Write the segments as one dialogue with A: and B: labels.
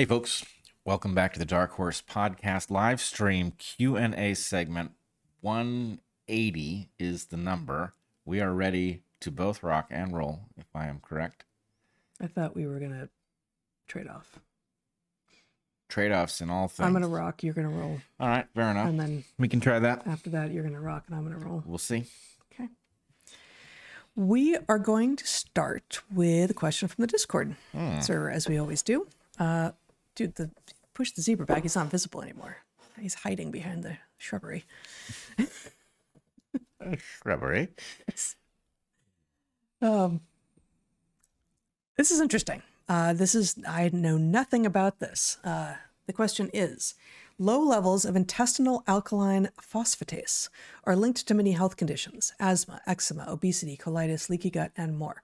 A: Hey folks, welcome back to the Dark Horse Podcast live stream Q&A segment 180 is the number. We are ready to both rock and roll if I am correct.
B: I thought we were gonna trade off.
A: Trade-offs in all things.
B: I'm gonna rock, you're gonna roll,
A: All right, fair enough.
B: and then
A: we can try that.
B: after that you're gonna rock and I'm gonna roll.
A: We'll see.
B: Okay. We are going to start with a question from the Discord server, as we always do. Uh, dude, the push the zebra back. He's not visible anymore. He's hiding behind the shrubbery.
A: Shrubbery.
B: Um, this is interesting. Uh, this is I know nothing about this. Uh, the question is: Low levels of intestinal alkaline phosphatase are linked to many health conditions: asthma, eczema, obesity, colitis, leaky gut, and more.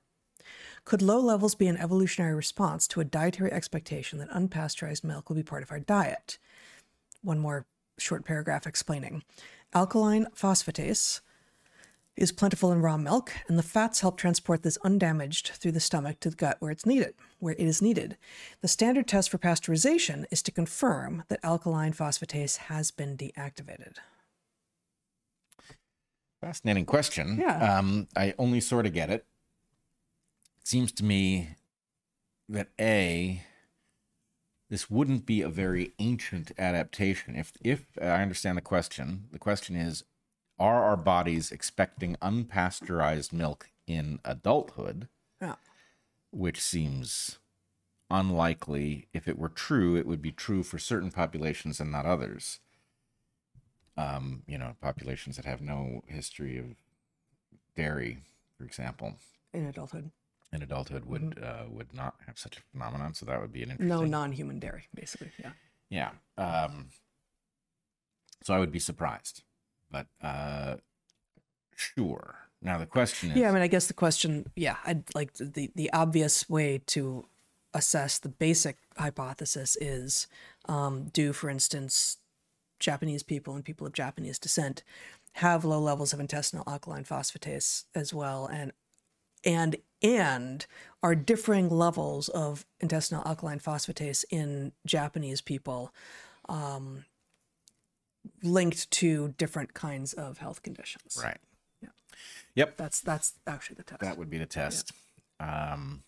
B: Could low levels be an evolutionary response to a dietary expectation that unpasteurized milk will be part of our diet? One more short paragraph explaining. Alkaline phosphatase is plentiful in raw milk, and the fats help transport this undamaged through the stomach to the gut where it's needed, where it is needed. The standard test for pasteurization is to confirm that alkaline phosphatase has been deactivated.
A: Fascinating question.
B: Yeah.
A: Um, I only sort of get it. Seems to me that A, this wouldn't be a very ancient adaptation. If if I understand the question, the question is, are our bodies expecting unpasteurized milk in adulthood?
B: Yeah.
A: Which seems unlikely. If it were true, it would be true for certain populations and not others. Um, you know, populations that have no history of dairy, for example,
B: In adulthood.
A: In adulthood would uh, would not have such a phenomenon. So that would be an interesting.
B: No non human dairy, basically. Yeah.
A: Yeah. Um, so I would be surprised, but uh, sure. Now the question is,
B: Yeah, I mean, I guess the question, yeah, I'd like the the obvious way to assess the basic hypothesis is, um, do for instance, Japanese people and people of Japanese descent have low levels of intestinal alkaline phosphatase as well, and and and are differing levels of intestinal alkaline phosphatase in Japanese people um, linked to different kinds of health conditions.
A: right?
B: Yeah.
A: Yep.
B: That's that's actually the test.
A: That would be the test. Um,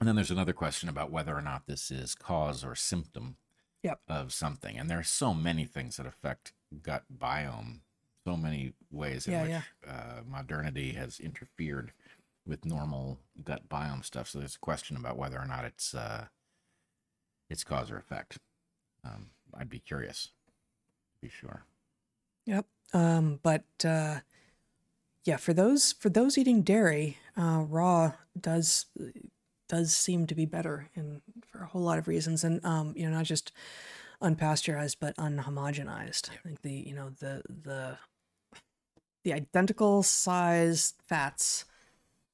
A: and then there's another question about whether or not this is cause or symptom
B: Yep.
A: of something. And there are so many things that affect gut biome, so many ways in
B: Yeah,
A: which
B: yeah.
A: Uh, modernity has interfered with normal gut biome stuff. So there's a question about whether or not it's uh, it's cause or effect. Um, I'd be curious. to Be sure.
B: Yep. Um, but uh, yeah, for those for those eating dairy, uh, raw does does seem to be better, and for a whole lot of reasons, and um, you know, not just unpasteurized but unhomogenized. I think the you know the the the identical size fats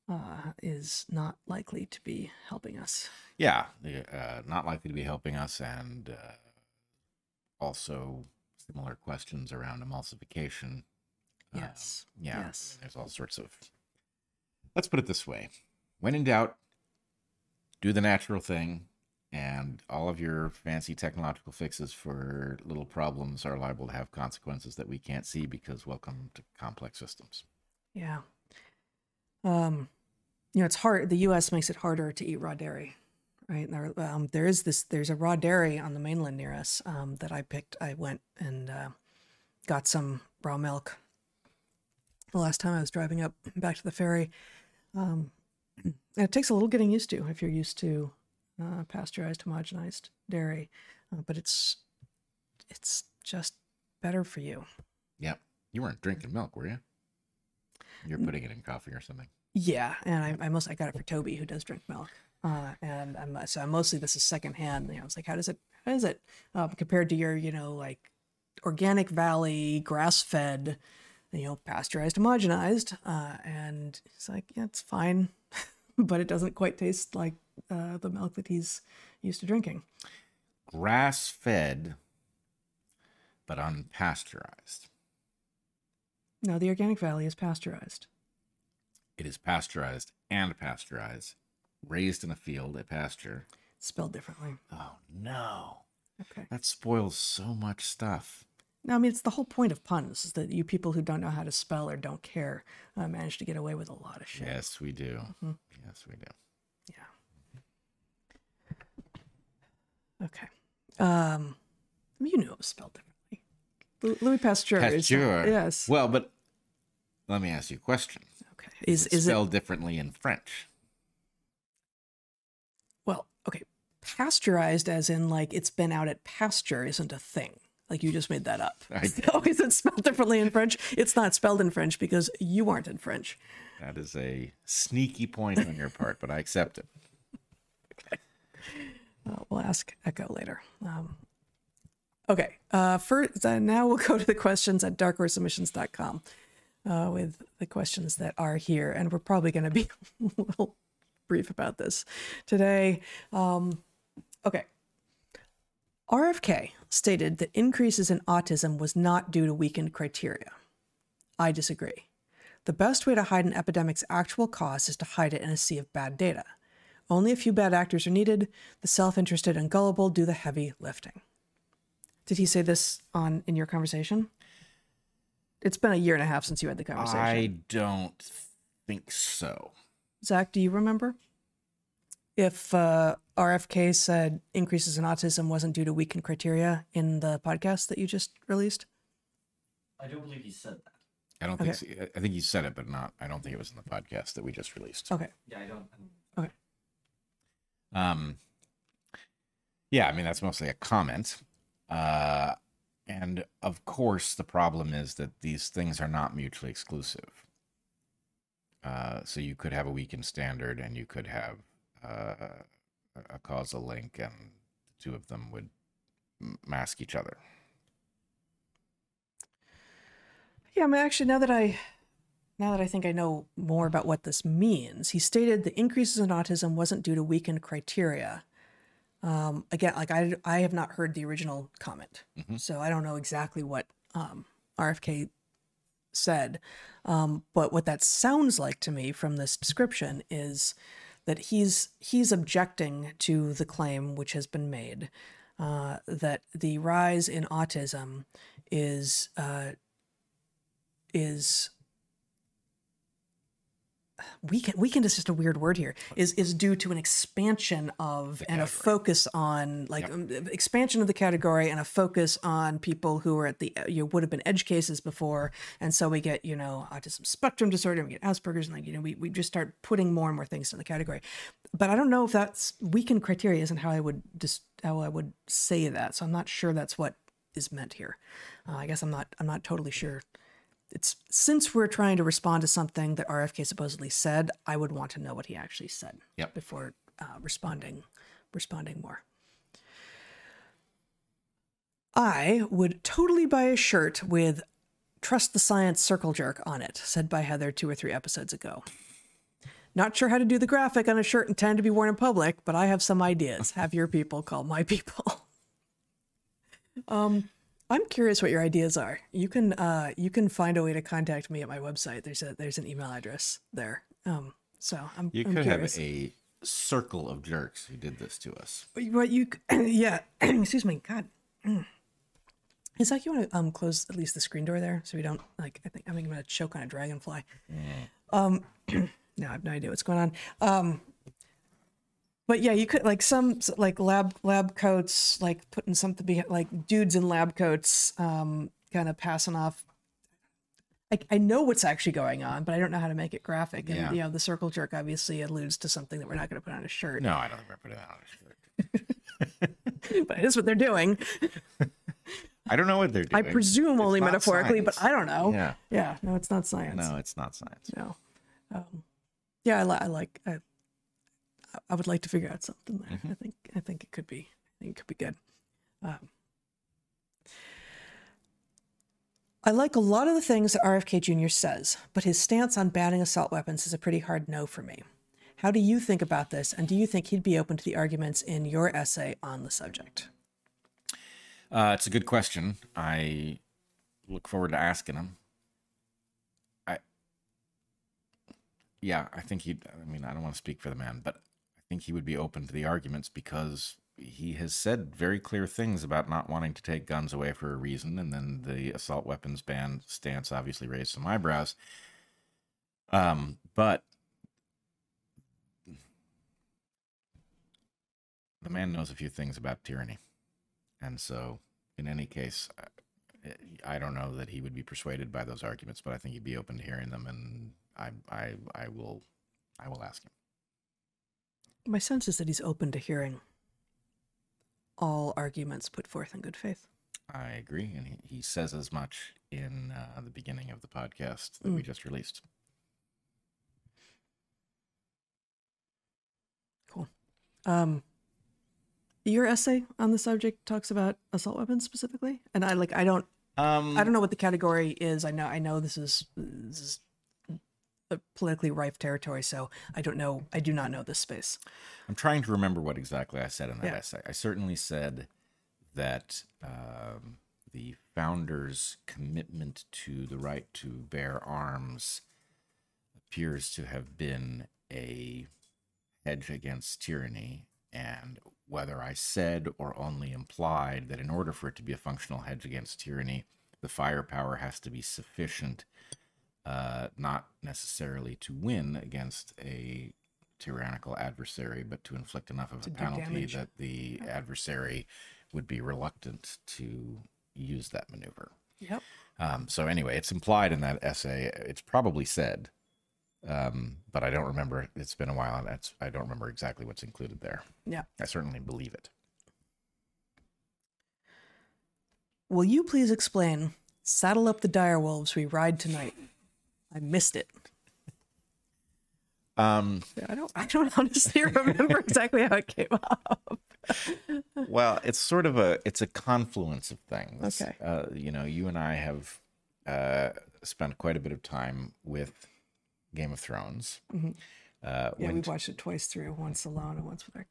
B: uh, is not likely to be helping us.
A: Yeah, uh, not likely to be helping us, and uh, also similar questions around emulsification. Uh,
B: Yes.
A: yeah.
B: Yes.
A: There's all sorts of. Let's put it this way: when in doubt, do the natural thing, and all of your fancy technological fixes for little problems are liable to have consequences that we can't see because welcome to complex systems.
B: Yeah. Um, you know, it's hard. The U.S. makes it harder to eat raw dairy, right? There, um, there is this. There's a raw dairy on the mainland near us um, that I picked. I went and uh, got some raw milk. The last time I was driving up back to the ferry, um, and it takes a little getting used to if you're used to uh, pasteurized, homogenized dairy, uh, but it's it's just better for you.
A: Yep. You weren't drinking milk, were you? You're putting it in coffee or something.
B: Yeah, and I, I mostly I got it for Toby, who does drink milk. Uh, and I'm so I'm mostly this is secondhand. You know, I was like, how does it how is it uh, compared to your you know like organic valley grass fed, you know pasteurized homogenized? Uh, and he's like, yeah, it's fine, but it doesn't quite taste like uh, the milk that he's used to drinking.
A: Grass fed, but unpasteurized.
B: No, the organic valley is pasteurized.
A: It is pasteurized and pasteurized, raised in a field at pasture.
B: spelled differently.
A: Oh no.
B: Okay.
A: That spoils so much stuff.
B: No, I mean it's the whole point of puns is that you people who don't know how to spell or don't care uh, manage to get away with a lot of shit.
A: Yes, we do.
B: Mm-hmm.
A: Yes, we do. Yeah.
B: Okay. Um, you knew it was spelled differently. Louis Pasteur. is-
A: Pasteur.
B: yes.
A: Well, but let me ask you a question.
B: Okay. Is is it
A: spelled differently in French?
B: well? Okay. Pasteurized, as in like it's been out at pasture, isn't a thing. Like you just made that up. So is it spelled differently in French? It's not spelled in French because you aren't in French.
A: That is a sneaky point on your part, but I accept it.
B: Uh, we'll ask Echo later. Um, okay. Uh, first, uh, now we'll go to the questions at darkhorseemissions.com uh, with the questions that are here. And we're probably going to be a little brief about this today. Um, okay. RFK stated that increases in autism was not due to weakened criteria. I disagree. The best way to hide an epidemic's actual cause is to hide it in a sea of bad data. Only a few bad actors are needed. The self-interested and gullible do the heavy lifting. Did he say this on in your conversation? It's been a year and a half since you had the conversation.
A: I don't think so.
B: Zach, do you remember? If uh, RFK said increases in autism wasn't due to weakened criteria in the podcast that you just released?
C: I don't believe he said that.
A: I don't think so. I think you said it, but not. I don't think it was in the podcast that we just released.
B: Okay.
C: Yeah, I don't. Okay.
A: Um, yeah, I mean that's mostly a comment. Uh, and of course, the problem is that these things are not mutually exclusive. Uh, so you could have a weakened standard, and you could have uh, a causal link, and the two of them would m- mask each other.
B: Yeah, I mean, actually, now that I now that I think I know more about what this means, he stated the increases in autism wasn't due to weakened criteria. Um, again, like I I have not heard the original comment, so I don't know exactly what um, RFK said. Um, but what that sounds like to me from this description is that he's he's objecting to the claim which has been made uh, that the rise in autism is uh, is weekend weekend is just a weird word here is is due to an expansion of and a focus on like um, expansion of the category and a focus on people who are at the you know, would have been edge cases before. And so we get you know autism spectrum disorder we get asperger's and like you know we, we just start putting more and more things in the category. But i don't know if that's weakened criteria isn't how i would just how i would say that. So i'm not sure that's what is meant here. Uh, i guess i'm not i'm not totally sure it's since we're trying to respond to something that RFK supposedly said, I would want to know what he actually said
A: Yep.
B: before uh, responding responding more. I would totally buy a shirt with "Trust the Science Circle Jerk" on it, said by Heather two or three episodes ago. Not sure how to do the graphic on a shirt intended to be worn in public, but I have some ideas. Have your people call my people. um, I'm curious what your ideas are. You can uh, you can find a way to contact me at my website. There's a there's an email address there. Um, so I'm
A: You
B: I'm
A: could
B: curious.
A: have a circle of jerks who did this to us.
B: What you? yeah. Excuse me. God. Mm. Is that you want to um close at least the screen door there so we don't like I think I think I'm gonna choke on a dragonfly. Um, no, I have no idea what's going on. Um, but yeah, you could like some like lab lab coats, like putting something like dudes in lab coats, um, kind of passing off. Like I know what's actually going on, but I don't know how to make it graphic. And
A: Yeah.
B: you know, the circle jerk obviously alludes to something that we're not going to put on a shirt.
A: No, I don't think we're putting that on a shirt.
B: but it is what they're doing.
A: I don't know what they're doing.
B: I presume
A: It's
B: only metaphorically, but. I don't know.
A: Yeah.
B: Yeah. No, it's not science.
A: No, it's not science.
B: No. Um, yeah, I, li- I like. I, I would like to figure out something there.
A: Mm-hmm.
B: I think. I think it could be. I think it could be good. Um, I like a lot of the things that RFK Jr. says, but his stance on banning assault weapons is a pretty hard no for me. How do you think about this, and do you think he'd be open to the arguments in your essay on the subject?
A: Uh, it's a good question. I look forward to asking him. I, yeah, I think he. I mean, I don't want to speak for the man, but think he would be open to the arguments because he has said very clear things about not wanting to take guns away for a reason, and then the assault weapons ban stance obviously raised some eyebrows. Um, but the man knows a few things about tyranny, and so in any case, I- don't know that he would be persuaded by those arguments, but I think he'd be open to hearing them, and I, I, I will, I will ask him.
B: My sense is that he's open to hearing all arguments put forth in good faith.
A: I agree, and he, he says as much in uh, the beginning of the podcast that we just released.
B: Cool. Um, your essay on the subject talks about assault weapons specifically, and I like I don't
A: Um,
B: I don't know what the category is. I know I know this is this is politically rife territory, so I don't know. I do not know this space.
A: I'm trying to remember what exactly I said in that
B: Yeah.
A: essay. I certainly said that um, the founders' commitment to the right to bear arms appears to have been a hedge against tyranny, and whether I said or only implied that in order for it to be a functional hedge against tyranny, the firepower has to be sufficient, uh, not necessarily to win against a tyrannical adversary, but to inflict enough of
B: To
A: a penalty that the adversary would be reluctant to use that maneuver.
B: Yep.
A: Um, so anyway, it's implied in that essay. It's probably said, um, but I don't remember. It's been a while, and that's I don't remember exactly what's included there.
B: Yeah.
A: I certainly believe it.
B: Will you please explain? Saddle up the dire wolves. We ride tonight. I missed it.
A: Um,
B: I don't. I don't honestly remember exactly how it came up.
A: well, it's sort of a it's a confluence of things.
B: Okay.
A: Uh, you know, you and I have uh, spent quite a bit of time with Game of Thrones. Uh,
B: Mm-hmm. Yeah,
A: when
B: we watched it twice through. Once alone and once with our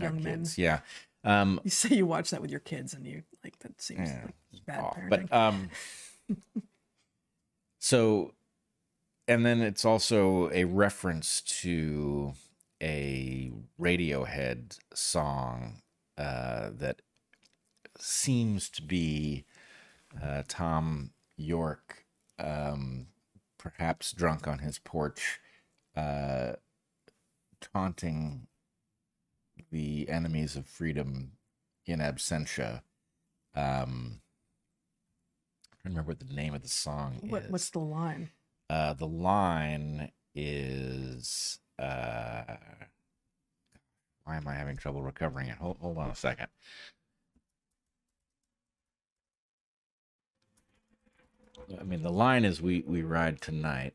A: our
B: young men.
A: kids. Yeah. Um,
B: You say you watch that with your kids, and you like that seems
A: Yeah,
B: like bad
A: off.
B: parenting.
A: But um, so, and then it's also a reference to a Radiohead song uh, that seems to be uh, Thom Yorke, um, perhaps drunk on his porch, uh, taunting the enemies of freedom in absentia. Um, I remember what the name of the song
B: what,
A: is.
B: what's the line?
A: Uh, the line is. Uh, why am I having trouble recovering it? Hold, hold on a second. I mean, the line is "We we ride tonight."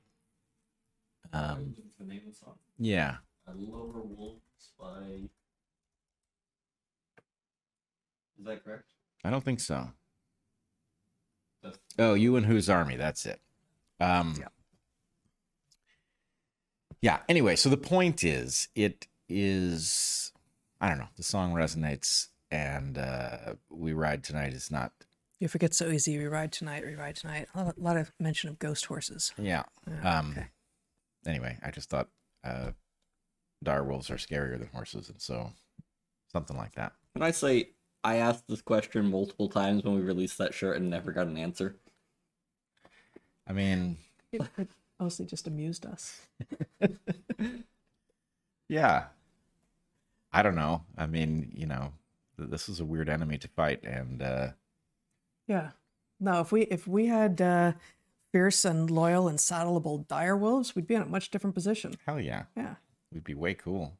A: Um,
C: What's the name of the song?
A: yeah,
C: A Lower Wolves by. Is that correct?
A: I don't think so.
C: That's
A: Oh, you and whose army? That's it. Um,
B: Yeah.
A: Yeah. Anyway, so the point is, it is. I don't know. The song resonates, and uh, "We Ride Tonight" is not.
B: You forget so easy. We ride tonight. We ride tonight. A lot, of mention of ghost horses.
A: Yeah.
B: Yeah,
A: Um.
B: okay.
A: Anyway, I just thought uh, dire wolves are scarier than horses, and so something like that.
D: Can I say I asked this question multiple times when we released that shirt and never got an answer?
A: I mean,
B: It, it mostly just amused us.
A: yeah. I don't know. I mean, you know, th- this is a weird enemy to fight, and uh,
B: Yeah. No, if we if we had uh, fierce and loyal and saddleable dire wolves, we'd be in a much different position.
A: hell yeah,
B: Yeah.
A: we'd be way cool.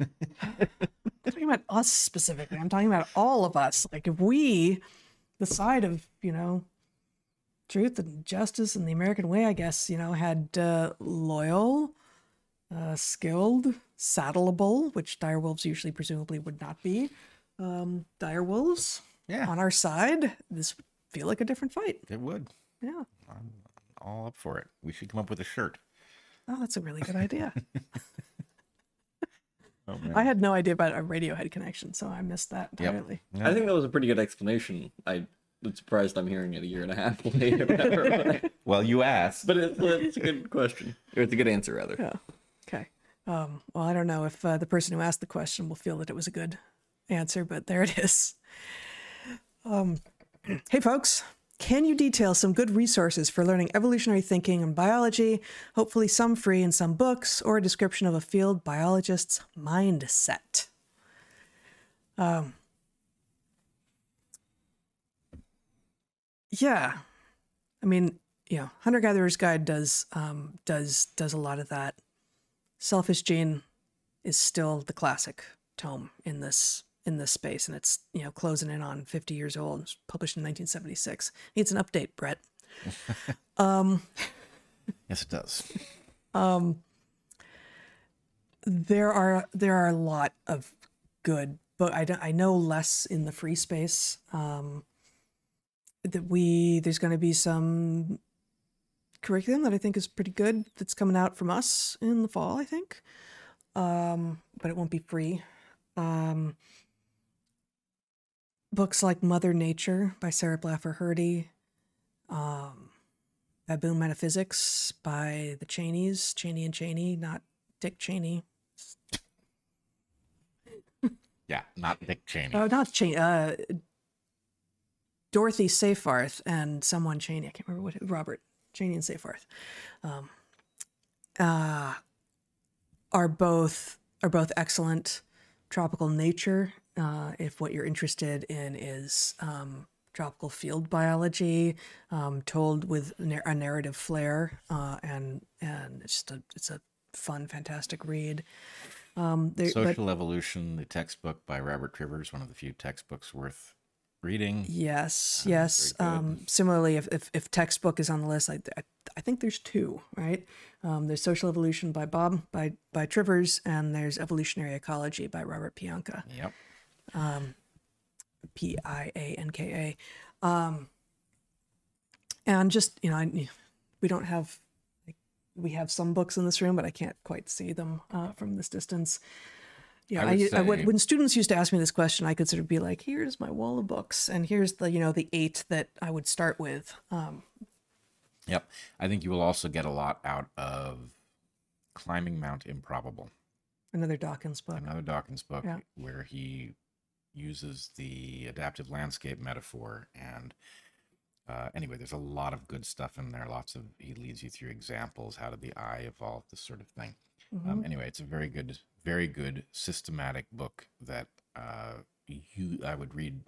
B: I'm talking about us specifically. I'm talking about all of us. Like if we, the side of you know, truth and justice and the American way, I guess you know, had uh, loyal, uh, skilled, saddleable, which dire wolves usually presumably would not be. Um, dire wolves
A: Yeah,
B: on our side. This would feel like a different fight.
A: it would.
B: Yeah.
A: I'm all up for it. We should come up with a shirt.
B: Oh, that's a really good idea.
A: Oh, man.
B: I had no idea about a Radiohead connection, so I missed that
A: Yep.
B: entirely.
D: I think that was a pretty good explanation. I was surprised I'm hearing it a year and a half later.
A: Well, you asked.
D: but it's, it's a good question. Or it's a good answer, rather.
B: Yeah. Okay. Um, well, I don't know if uh, the person who asked the question will feel that it was a good answer, but there it is. Um, hey, folks, can you detail some good resources for learning evolutionary thinking and biology? Hopefully, some free and some books, or a description of a field biologist's mindset. Um, yeah, I mean, you know, Hunter Gatherer's Guide does um, does does a lot of that. Selfish Gene is still the classic tome in this in this space, and it's you know closing in on 50 years old. It published in 1976. Needs an update, Bret. um,
A: Yes, it does.
B: um, there are there are a lot of good, but I don't- I know less in the free space. Um, that we there's going to be some curriculum that I think is pretty good that's coming out from us in the fall. I think, um, but it won't be free. Um, books like Mother Nature by Sarah Blaffer Hrdy, um, Baboon Metaphysics by the Cheneys, Cheney and Cheney, not Dick Cheney.
A: Yeah, not Dick Cheney.
B: Oh, not Cheney. Uh, Dorothy Seyfarth and someone Cheney. I can't remember what Robert Cheney and Seyfarth. Um, uh, are both are both excellent. Tropical nature. Uh, if what you're interested in is um, tropical field biology, um, told with a narrative flair, uh, and and it's just a it's a fun, fantastic read. Um, there, but-
A: Social Evolution, the textbook by Robert Trivers, one of the few textbooks worth reading.
B: Yes,
A: Uh,
B: yes. Um, similarly, if, if if textbook is on the list, I, I, I think there's two, right? Um, there's Social Evolution by Bob by by Trivers, and there's Evolutionary Ecology by Robert Pianka,
A: Yep.
B: um, P I A N K A. Um, and just you know, I, we don't have like, we have some books in this room, but I can't quite see them uh, from this distance. Yeah,
A: I
B: I,
A: would
B: I would,
A: say-
B: when students used to ask me this question, I could sort of be like, "Here's my wall of books, and here's the you know the eight that I would start with." Um,
A: Yep. I think you will also get a lot out of Climbing Mount Improbable,
B: another Dawkins book.
A: another Dawkins book
B: Yeah.
A: where he uses the adaptive landscape metaphor. And uh, anyway, there's a lot of good stuff in there. Lots of, he leads you through examples. How did the eye evolve? This sort of thing.
B: Mhm.
A: Um, anyway, it's a very good, very good systematic book that uh, you I would read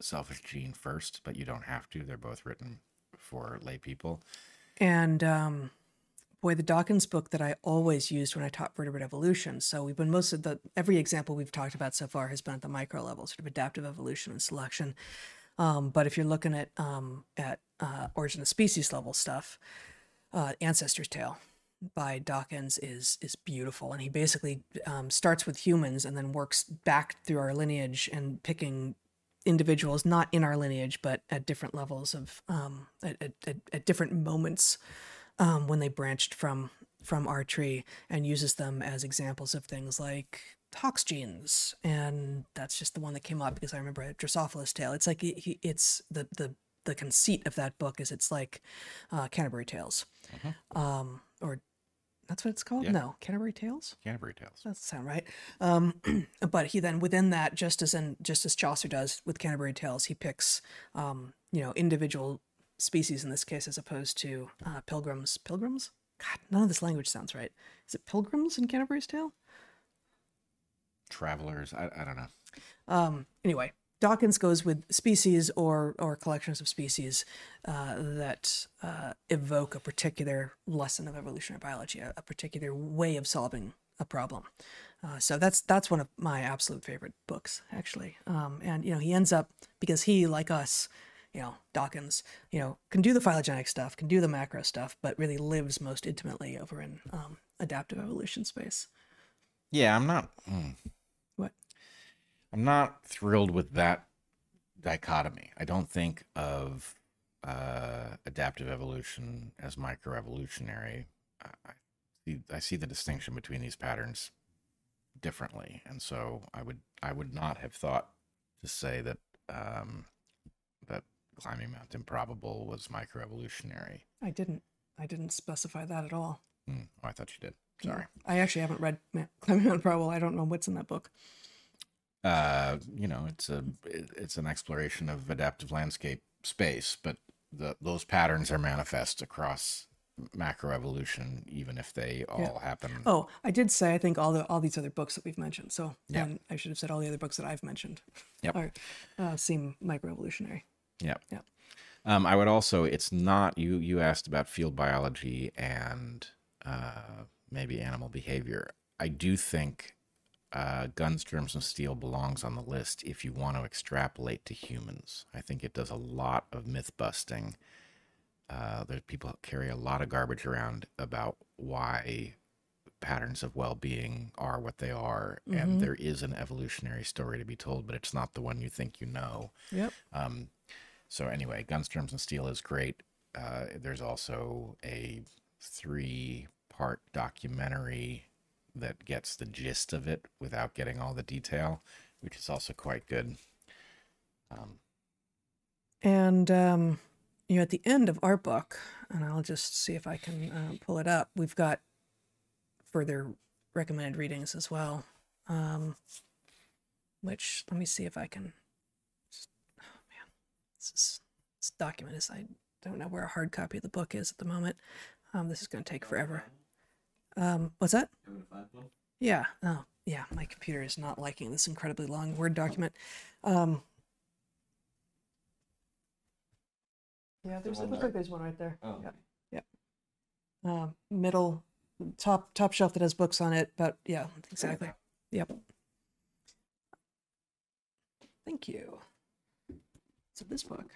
A: Selfish Gene first, but you don't have to. They're both written for lay people.
B: And um, boy, the Dawkins book that I always used when I taught vertebrate evolution. So we've been most of the every example we've talked about so far has been at the micro level, sort of adaptive evolution and selection. Um, but if you're looking at um, at uh, origin of species level stuff, uh, Ancestor's Tale by Dawkins is is beautiful, and he basically um, starts with humans and then works back through our lineage and picking individuals not in our lineage but at different levels of um, at, at, at, different moments um, when they branched from from our tree and uses them as examples of things like Hox genes, and that's just the one that came up because I remember a Drosophila's tale. It's like he, he- it's the the the conceit of that book is it's like uh, Canterbury Tales, um, or that's what it's called.
A: Yeah.
B: No, Canterbury Tales.
A: Canterbury Tales.
B: That sound right. Um, but he then within that, just as in just as Chaucer does with Canterbury Tales, he picks um, you know individual species in this case as opposed to uh, pilgrims. Pilgrims? God, none of this language sounds right. Is it pilgrims in Canterbury's Tale?
A: Travelers. I, I don't know.
B: Um, anyway, Dawkins goes with species or or collections of species uh, that uh, evoke a particular lesson of evolutionary biology, a, a particular way of solving a problem. Uh, so that's that's one of my absolute favorite books, actually. Um, and you know, he ends up because he, like us, you know, Dawkins, you know, can do the phylogenetic stuff, can do the macro stuff, but really lives most intimately over in um, adaptive evolution space.
A: Yeah, I'm not. mm,
B: What?
A: I'm not thrilled with that dichotomy. I don't think of uh, adaptive evolution as microevolutionary. I, I see. I see the distinction between these patterns differently, and so I would. I would not have thought to say that um, that climbing Mount Improbable was microevolutionary.
B: I didn't. I didn't specify that at all.
A: Hmm. Oh, I thought you did. Sorry.
B: I actually haven't read Climbing Mount Improbable. I don't know what's in that book.
A: Uh, you know, it's a it's an exploration of adaptive landscape space, but the those patterns are manifest across macroevolution, even if they all happen.
B: Oh, I did say I think all the all these other books that we've mentioned. So
A: Yeah.
B: I should have said all the other books that I've mentioned.
A: Yep.
B: Are, uh, seem microevolutionary.
A: Yeah.
B: Yeah.
A: Um, I would also. It's not you. You asked about field biology and uh, maybe animal behavior. I do think uh, guns, germs, and steel belongs on the list if you want to extrapolate to humans. I think it does a lot of myth busting. Uh, there's people carry a lot of garbage around about why patterns of well-being are what they are, and there is an evolutionary story to be told, but it's not the one you think you know.
B: Yep.
A: Um, so anyway, Guns, Germs, and Steel is great. Uh, there's also a three-part documentary that gets the gist of it without getting all the detail, which is also quite good. Um,
B: And um, you know, at the end of our book, and I'll just see if I can uh, pull it up. We've got further recommended readings as well. Um, which let me see if I can. Oh man, this is this document is I don't know where a hard copy of the book is at the moment. Um, this is going to take forever. Um, what's that?
C: You want me to find one?
B: Yeah. Oh, yeah. My computer is not liking this incredibly long Word document. Um, yeah, there's. It
C: one
B: looks like there's one right there.
C: Oh,
B: Yeah. Um, middle, top, top shelf that has books on it. But yeah, exactly. Yep. Thank you. So this book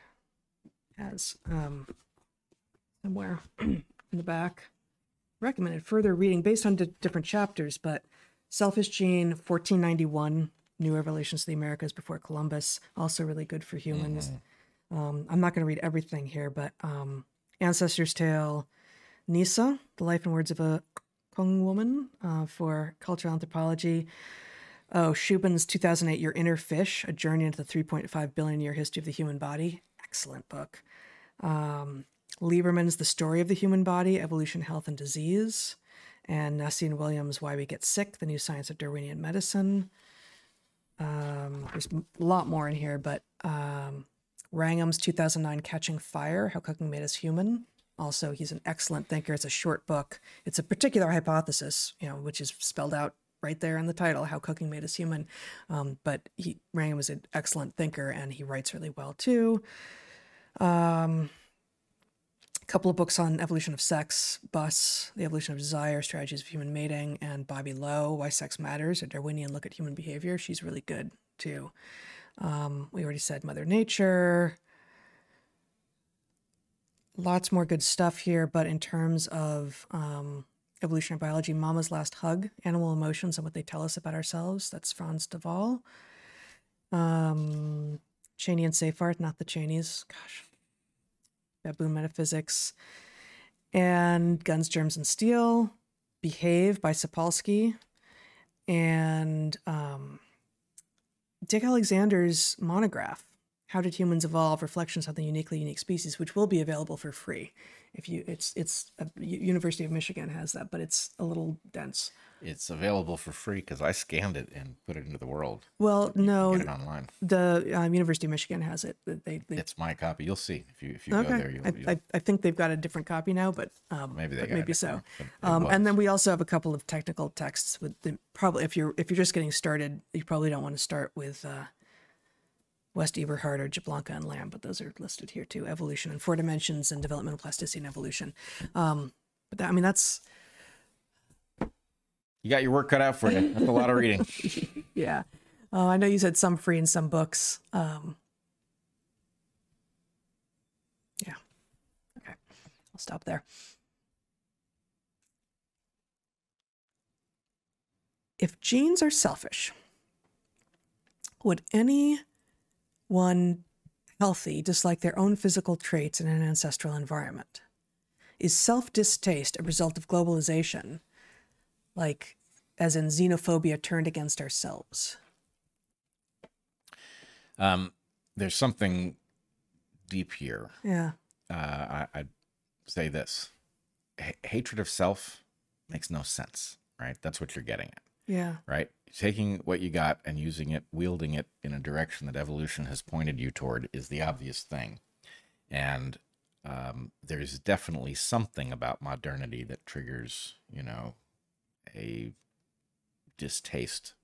B: has um, somewhere in the back recommended further reading based on di- different chapters, but Selfish Gene, 1491, New Revelations of the Americas before Columbus, also really good for humans. Um, I'm not going to read everything here, but um, Ancestor's Tale, Nisa, The Life and Words of a Kung Woman uh, for Cultural Anthropology. Oh, Shubin's 2008 Your Inner Fish, A Journey into the 3.5 Billion Year History of the Human Body. Excellent book. Um, Lieberman's The Story of the Human Body, Evolution, Health, and Disease. And Nassim Williams' Why We Get Sick, The New Science of Darwinian Medicine. Um, there's a lot more in here, but um, Wrangham's 2009 Catching Fire, How Cooking Made Us Human. Also, he's an excellent thinker. It's a short book. It's a particular hypothesis, you know, which is spelled out right there in the title, How Cooking Made Us Human. Um, but he, Wrangham is an excellent thinker and he writes really well too. Um, a couple of books on evolution of sex, Buss, The Evolution of Desire, Strategies of Human Mating, and Bobbi Low, Why Sex Matters, a Darwinian Look at Human Behavior. She's really good too. Um, we already said Mother Nature. Lots more good stuff here, but in terms of um, evolutionary biology, Mama's Last Hug, Animal Emotions and What They Tell Us About Ourselves, that's Frans de Waal. Um, Cheney and Seyfarth, not the Cheneys, gosh. Baboon Metaphysics, and Guns, Germs, and Steel, Behave by Sapolsky, and um, Dick Alexander's monograph, How Did Humans Evolve? Reflections on the Uniquely Unique Species, which will be available for free. If you, it's it's a, U- University of Michigan has that, but it's a little dense.
A: it's available for free because I scanned it and put it into the world.
B: Well, no,
A: Get it online.
B: the um, University of Michigan has it. They, they
A: It's my copy. You'll see if you if you go there. You'll,
B: I,
A: you'll,
B: I, I think they've got a different copy now, but um,
A: maybe they
B: but maybe so.
A: different one, but it
B: Um, and then we also have a couple of technical texts with the probably if you're if you're just getting started, you probably don't want to start with uh, West Eberhard or Jablonka and Lamb, but those are listed here too. Evolution and four dimensions and developmental plasticity and evolution. Um, but that, I mean that's
A: you got your work cut out for you. That's a lot of reading.
B: yeah. Oh, I know you said some free and some books. Um, yeah. Okay. I'll stop there. If genes are selfish, would anyone healthy dislike their own physical traits in an ancestral environment? Is self distaste a result of globalization, like as in xenophobia turned against ourselves?
A: Um, there's something deep here.
B: Yeah.
A: Uh, I, I'd say this: H- hatred of self makes no sense, right? That's what you're getting at,
B: Yeah.
A: right? Taking what you got and using it, wielding it in a direction that evolution has pointed you toward is the obvious thing. And um, there's definitely something about modernity that triggers, you know, a distaste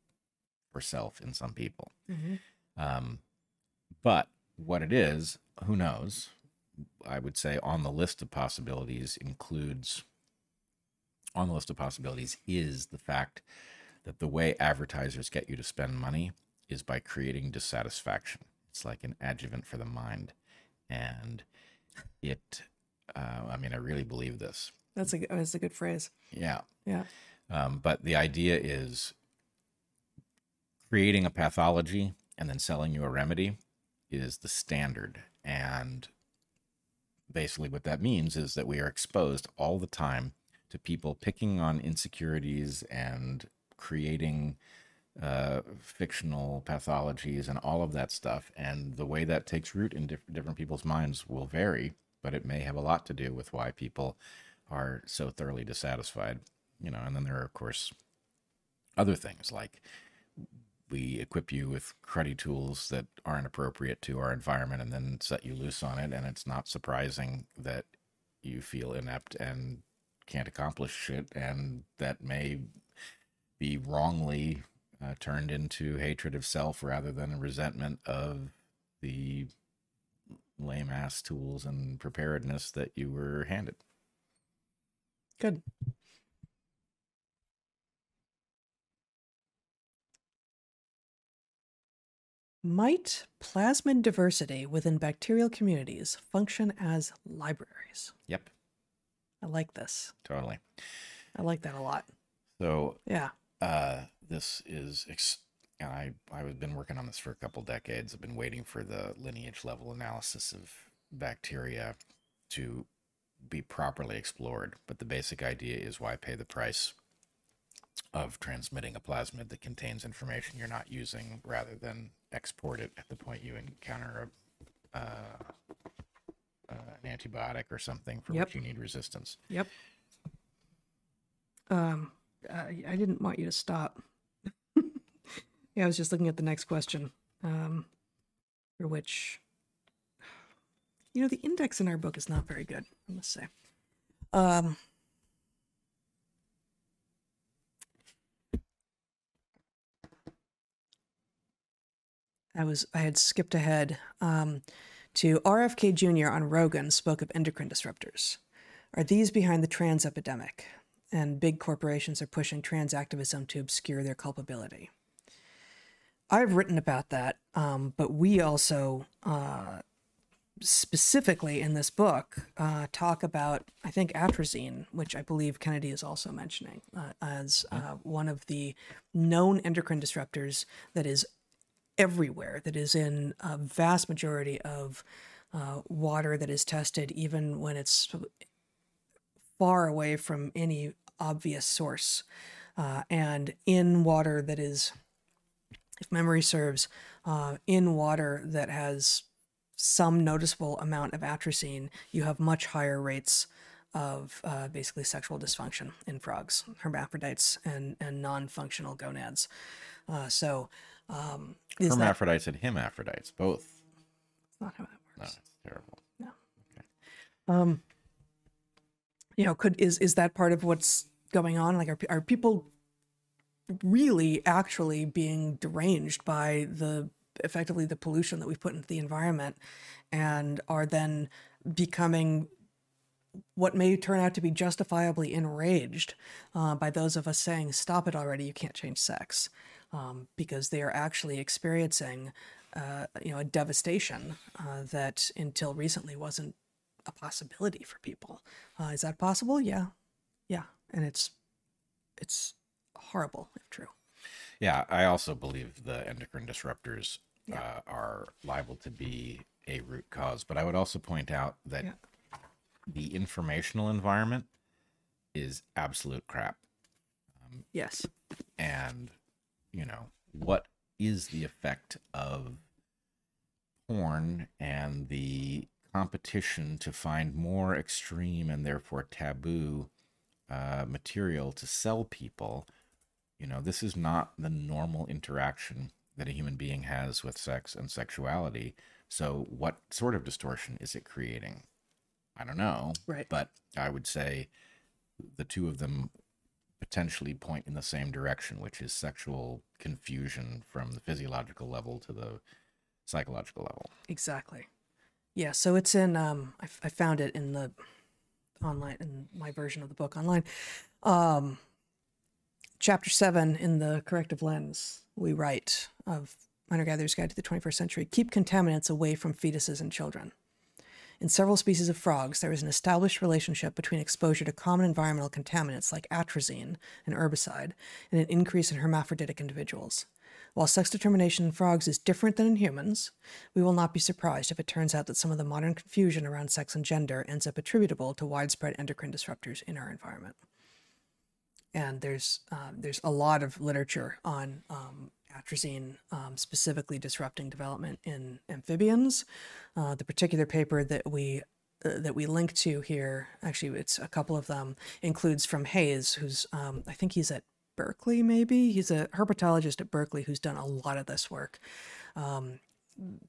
A: for self in some people.
B: hmm
A: Um, but what it is, who knows? I would say on the list of possibilities includes, on the list of possibilities is the fact that the way advertisers get you to spend money is by creating dissatisfaction. It's like an adjuvant for the mind. And it, uh, I mean, I really believe this.
B: That's a that's a good phrase.
A: Yeah.
B: Yeah.
A: Um, but the idea is creating a pathology and then selling you a remedy is the standard. And basically, what that means is that we are exposed all the time to people picking on insecurities and creating uh, fictional pathologies and all of that stuff. And the way that takes root in diff- different people's minds will vary, but it may have a lot to do with why people are so thoroughly dissatisfied. You know, and then there are, of course, other things like we equip you with cruddy tools that aren't appropriate to our environment and then set you loose on it. And it's not surprising that you feel inept and can't accomplish shit. And that may be wrongly uh, turned into hatred of self rather than a resentment of the lame ass tools and preparedness that you were handed.
B: Good. Might plasmid diversity within bacterial communities function as libraries?
A: Yep,
B: I like this.
A: totally.
B: I like that a lot.
A: So
B: Yeah.
A: Uh, this is, ex- and I I've been working on this for a couple decades. I've been waiting for the lineage level analysis of bacteria to be properly explored. But the basic idea is why pay the price of transmitting a plasmid that contains information you're not using, rather than export it at the point you encounter a, uh, uh, an antibiotic or something for
B: Yep.
A: which you need resistance.
B: Yep. Um, I, didn't want you to stop. yeah, I was just looking at the next question. Um, for which, you know, the index in our book is not very good. I must say. Um. I was I had skipped ahead um, to RFK Jr. on Rogan spoke of endocrine disruptors. Are these behind the trans epidemic? And big corporations are pushing trans activism to obscure their culpability. I've written about that, um, but we also uh, specifically in this book uh, talk about, I think, atrazine, which I believe Kennedy is also mentioning uh, as uh, one of the known endocrine disruptors that is everywhere, that is in a vast majority of uh, water that is tested, even when it's far away from any obvious source, uh, and in water that is, if memory serves, uh, in water that has some noticeable amount of atrazine, you have much higher rates of uh, basically sexual dysfunction in frogs, hermaphrodites, and, and non functional gonads. Uh, so, um, is that
A: Hermaphrodites and hermaphrodites, both.
B: that's not how that works.
A: No, it's terrible.
B: Um, you know, could is is that part of what's going on? Like, are are people really actually being deranged by the effectively the pollution that we put into the environment, and are then becoming what may turn out to be justifiably enraged uh, by those of us saying, "Stop it already! You can't change sex," um, because they are actually experiencing, uh, you know, a devastation uh, that until recently wasn't a possibility for people. Uh, is that possible? Yeah, yeah, and it's it's horrible if true.
A: Yeah, I also believe the endocrine disruptors
B: Yeah.
A: uh, are liable to be a root cause. But I would also point out that
B: Yeah.
A: the informational environment is absolute crap.
B: Yes.
A: And, you know, what is the effect of porn and the competition to find more extreme and therefore taboo uh, material to sell people. You know, this is not the normal interaction that a human being has with sex and sexuality. So, what sort of distortion is it creating? I don't know.
B: Right.
A: But I would say the two of them potentially point in the same direction, which is sexual confusion from the physiological level to the psychological level.
B: Exactly. Yeah. So it's in. Um, I, found it in the online in my version of the book online. Um, chapter seven in the corrective lens, we write of Hunter Gatherer's Guide to the 21st Century: keep contaminants away from fetuses and children. In several species of frogs, there is an established relationship between exposure to common environmental contaminants like atrazine, an herbicide, and an increase in hermaphroditic individuals. While sex determination in frogs is different than in humans, we will not be surprised if it turns out that some of the modern confusion around sex and gender ends up attributable to widespread endocrine disruptors in our environment. And there's um, there's a lot of literature on um, atrazine um, specifically disrupting development in amphibians. Uh, the particular paper that we uh, that we link to here, actually, it's a couple of them, includes from Hayes, who's um, I think he's at Berkeley, maybe he's a herpetologist at Berkeley who's done a lot of this work. Um,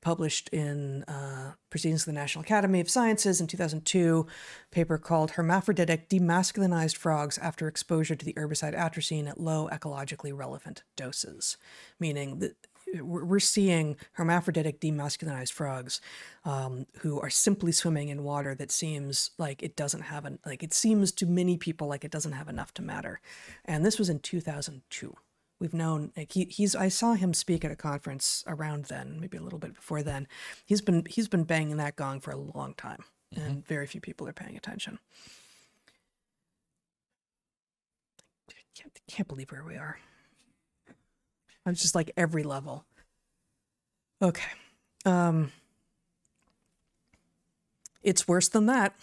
B: published in uh, Proceedings of the National Academy of Sciences in 2002, paper called Hermaphroditic Demasculinized Frogs After Exposure to the Herbicide Atrazine at Low Ecologically Relevant Doses, meaning that we're seeing hermaphroditic demasculinized frogs um, who are simply swimming in water that seems like it doesn't have an like it seems to many people like it doesn't have enough to matter. And this was in 2002 we've known like he, he's i saw him speak at a conference around then maybe a little bit before then. He's been he's been banging that gong for a long time and very few people are paying attention. Can't, can't believe where we are i'm just like every level okay um it's worse than that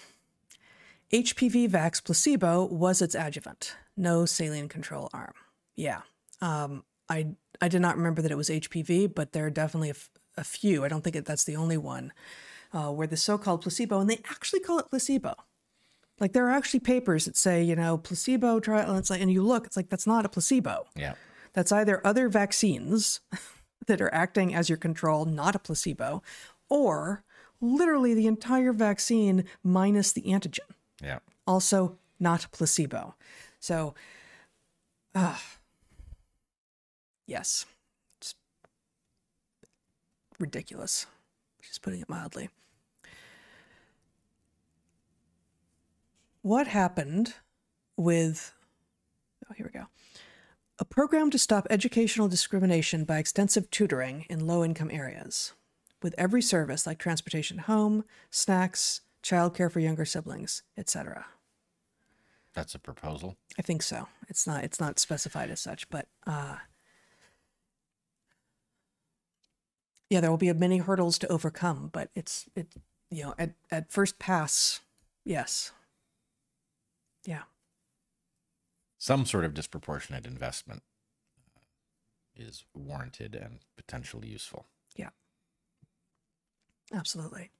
B: hpv vax placebo was its adjuvant no saline control arm yeah um, I I did not remember that it was HPV, but there are definitely a, f- a few. I don't think that's the only one uh, where the so-called placebo, and they actually call it placebo. Like there are actually papers that say, you know, placebo trial, and it's like, and you look, it's like that's not a placebo.
A: Yeah.
B: That's either other vaccines that are acting as your control, not a placebo, or literally the entire vaccine minus the antigen
A: Yeah.
B: also not placebo. So, uh, yes, it's ridiculous. Just putting it mildly. What happened with, oh, here we go. A program to stop educational discrimination by extensive tutoring in low income areas, with every service like transportation home, snacks, childcare for younger siblings, etc.
A: That's a proposal.
B: I think so. It's not it's not specified as such, but uh yeah, there will be many hurdles to overcome, but it's it you know, at at first pass, yes. Yeah.
A: Some sort of disproportionate investment uh, is warranted and potentially useful. Yeah.
B: Absolutely.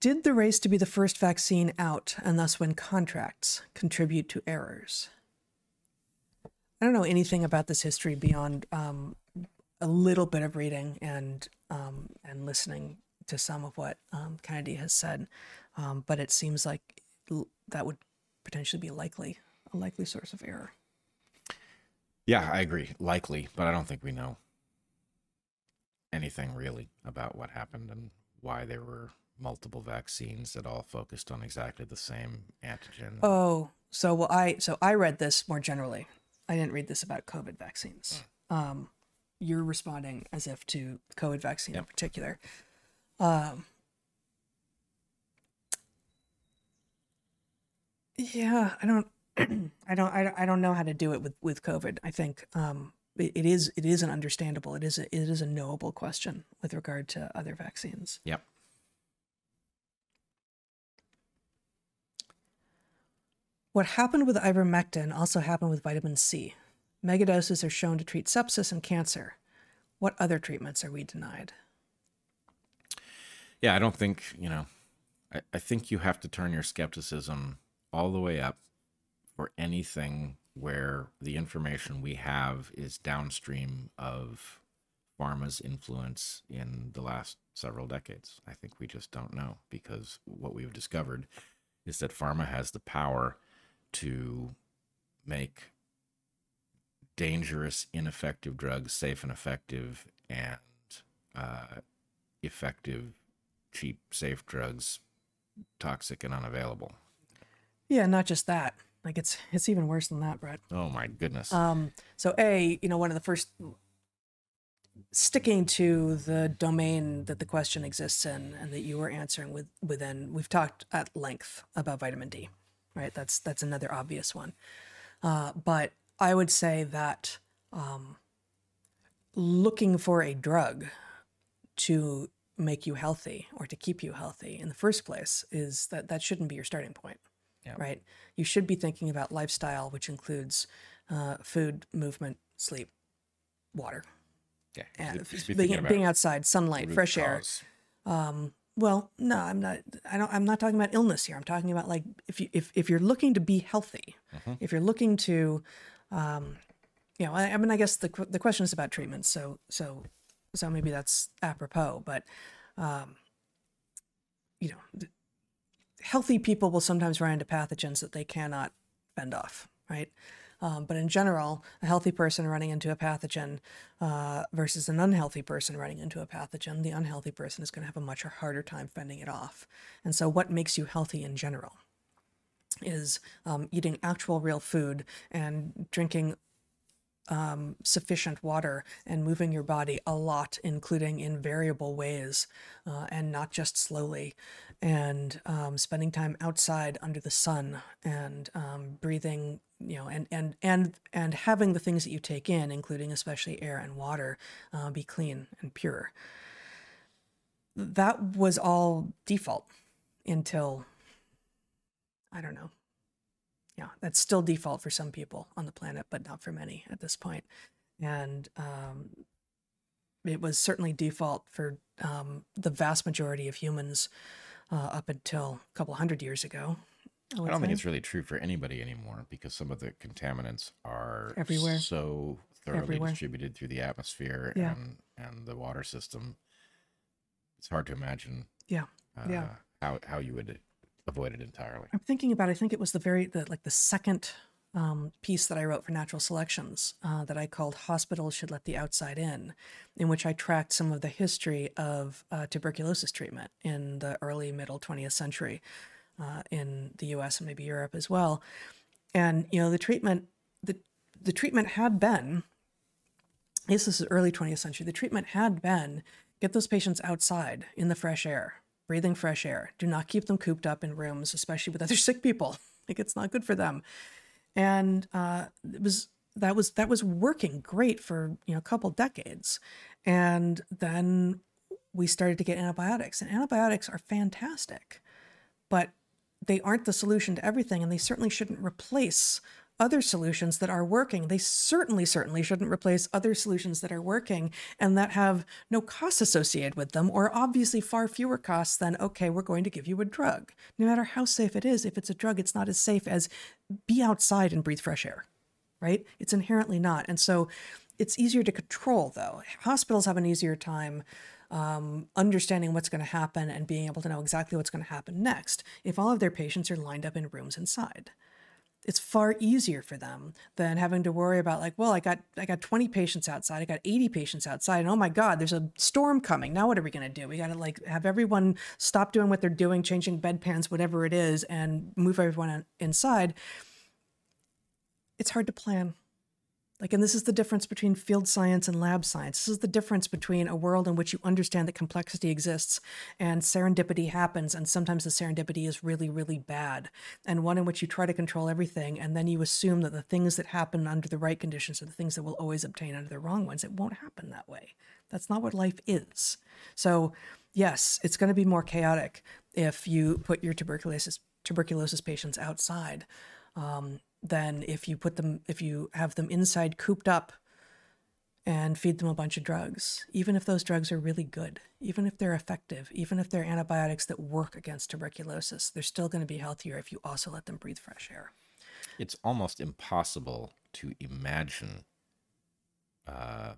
B: Did the race to be the first vaccine out and thus win contracts contribute to errors? I don't know anything about this history beyond um, a little bit of reading and um, and listening to some of what um, Kennedy has said, um, but it seems like that would potentially be likely a likely source of error.
A: Yeah, I agree. Likely, but I don't think we know anything really about what happened and why there were multiple vaccines that all focused on exactly the same antigen.
B: Oh, so well, I so I read this more generally. I didn't read this about COVID vaccines. Um, you're responding as if to COVID vaccine in particular. Um, yeah, I don't, I don't, I don't, I don't know how to do it with with COVID. I think um, it, it is it is an understandable, it is a, it is a knowable question with regard to other vaccines.
A: Yep.
B: What happened with ivermectin also happened with vitamin C. Megadoses are shown to treat sepsis and cancer. What other treatments are we denied?
A: Yeah, I don't think, you know, I, I think you have to turn your skepticism all the way up for anything where the information we have is downstream of pharma's influence in the last several decades. I think we just don't know because what we've discovered is that pharma has the power to make dangerous, ineffective drugs safe and effective, and uh, effective, cheap, safe drugs toxic and unavailable.
B: Yeah, not just that. Like it's it's even worse than that, Bret.
A: Oh my goodness.
B: Um, so a, you know, one of the first sticking to the domain that the question exists in and that you were answering with within, we've talked at length about vitamin D, right? That's that's another obvious one. Uh, but I would say that um, looking for a drug to make you healthy or to keep you healthy in the first place is that that shouldn't be your starting point
A: Yeah.
B: right you should be thinking about lifestyle which includes uh, food movement sleep water
A: yeah.
B: and
A: you should be
B: being, being outside sunlight fresh air um, well no i'm not i don't i'm not talking about illness here i'm talking about like if you if, if you're looking to be healthy
A: Mhm.
B: if you're looking to um, you know I, I mean i guess the, the question is about treatment so so so maybe that's apropos but um, you know healthy people will sometimes run into pathogens that they cannot fend off right? Um, but in general a healthy person running into a pathogen uh, versus an unhealthy person running into a pathogen the unhealthy person is going to have a much harder time fending it off. And so what makes you healthy in general is um, eating actual real food and drinking um, sufficient water and moving your body a lot, including in variable ways uh, and not just slowly, and um, spending time outside under the sun and um, breathing, you know, and and and and having the things that you take in, including especially air and water, uh, be clean and pure. That was all default until I don't know. Yeah, that's still default for some people on the planet, but not for many at this point. And um, it was certainly default for um, the vast majority of humans uh, up until a couple hundred years ago.
A: I
B: would
A: don't think it's really true for anybody anymore because some of the contaminants are
B: Everywhere.
A: so thoroughly
B: Everywhere.
A: distributed through the atmosphere
B: Yeah.
A: and and the water system. It's hard to imagine.
B: Yeah.
A: Uh,
B: Yeah.
A: How how you would avoid it entirely.
B: I'm thinking about. I think it was the very the like the second um, piece that I wrote for Natural Selections uh, that I called "Hospitals Should Let the Outside In," in which I tracked some of the history of uh, tuberculosis treatment in the early middle 20th century uh, in the U.S. and maybe Europe as well. And you know the treatment the the treatment had been this is early 20th century. The treatment had been get those patients outside in the fresh air, breathing fresh air. Do not keep them cooped up in rooms, especially with other sick people. Like it's not good for them. And uh, it was that was that was working great for you know a couple decades, and then we started to get antibiotics, and antibiotics are fantastic, but they aren't the solution to everything, and they certainly shouldn't replace other solutions that are working. They certainly, certainly shouldn't replace other solutions that are working and that have no costs associated with them, or obviously far fewer costs than, okay, we're going to give you a drug. No matter how safe it is, if it's a drug, it's not as safe as be outside and breathe fresh air, right? It's inherently not. And so it's easier to control, though. Hospitals have an easier time um, understanding what's going to happen and being able to know exactly what's going to happen next if all of their patients are lined up in rooms inside it's far easier for them than having to worry about like well i got i got 20 patients outside i got 80 patients outside and oh my god there's a storm coming. Now what are we going to do? We got to like have everyone stop doing what they're doing changing bedpans whatever it is and move everyone inside. It's hard to plan like and this is the difference between field science and lab science. This is the difference between a world in which you understand that complexity exists and serendipity happens and sometimes the serendipity is really really bad and one in which you try to control everything and then you assume that the things that happen under the right conditions are the things that will always obtain under the wrong ones. It won't happen that way. That's not what life is. So yes it's going to be more chaotic if you put your tuberculosis tuberculosis patients outside um, than if you put them if you have them inside cooped up and feed them a bunch of drugs, even if those drugs are really good, even if they're effective, even if they're antibiotics that work against tuberculosis, they're still going to be healthier if you also let them breathe fresh air.
A: It's almost impossible to imagine uh,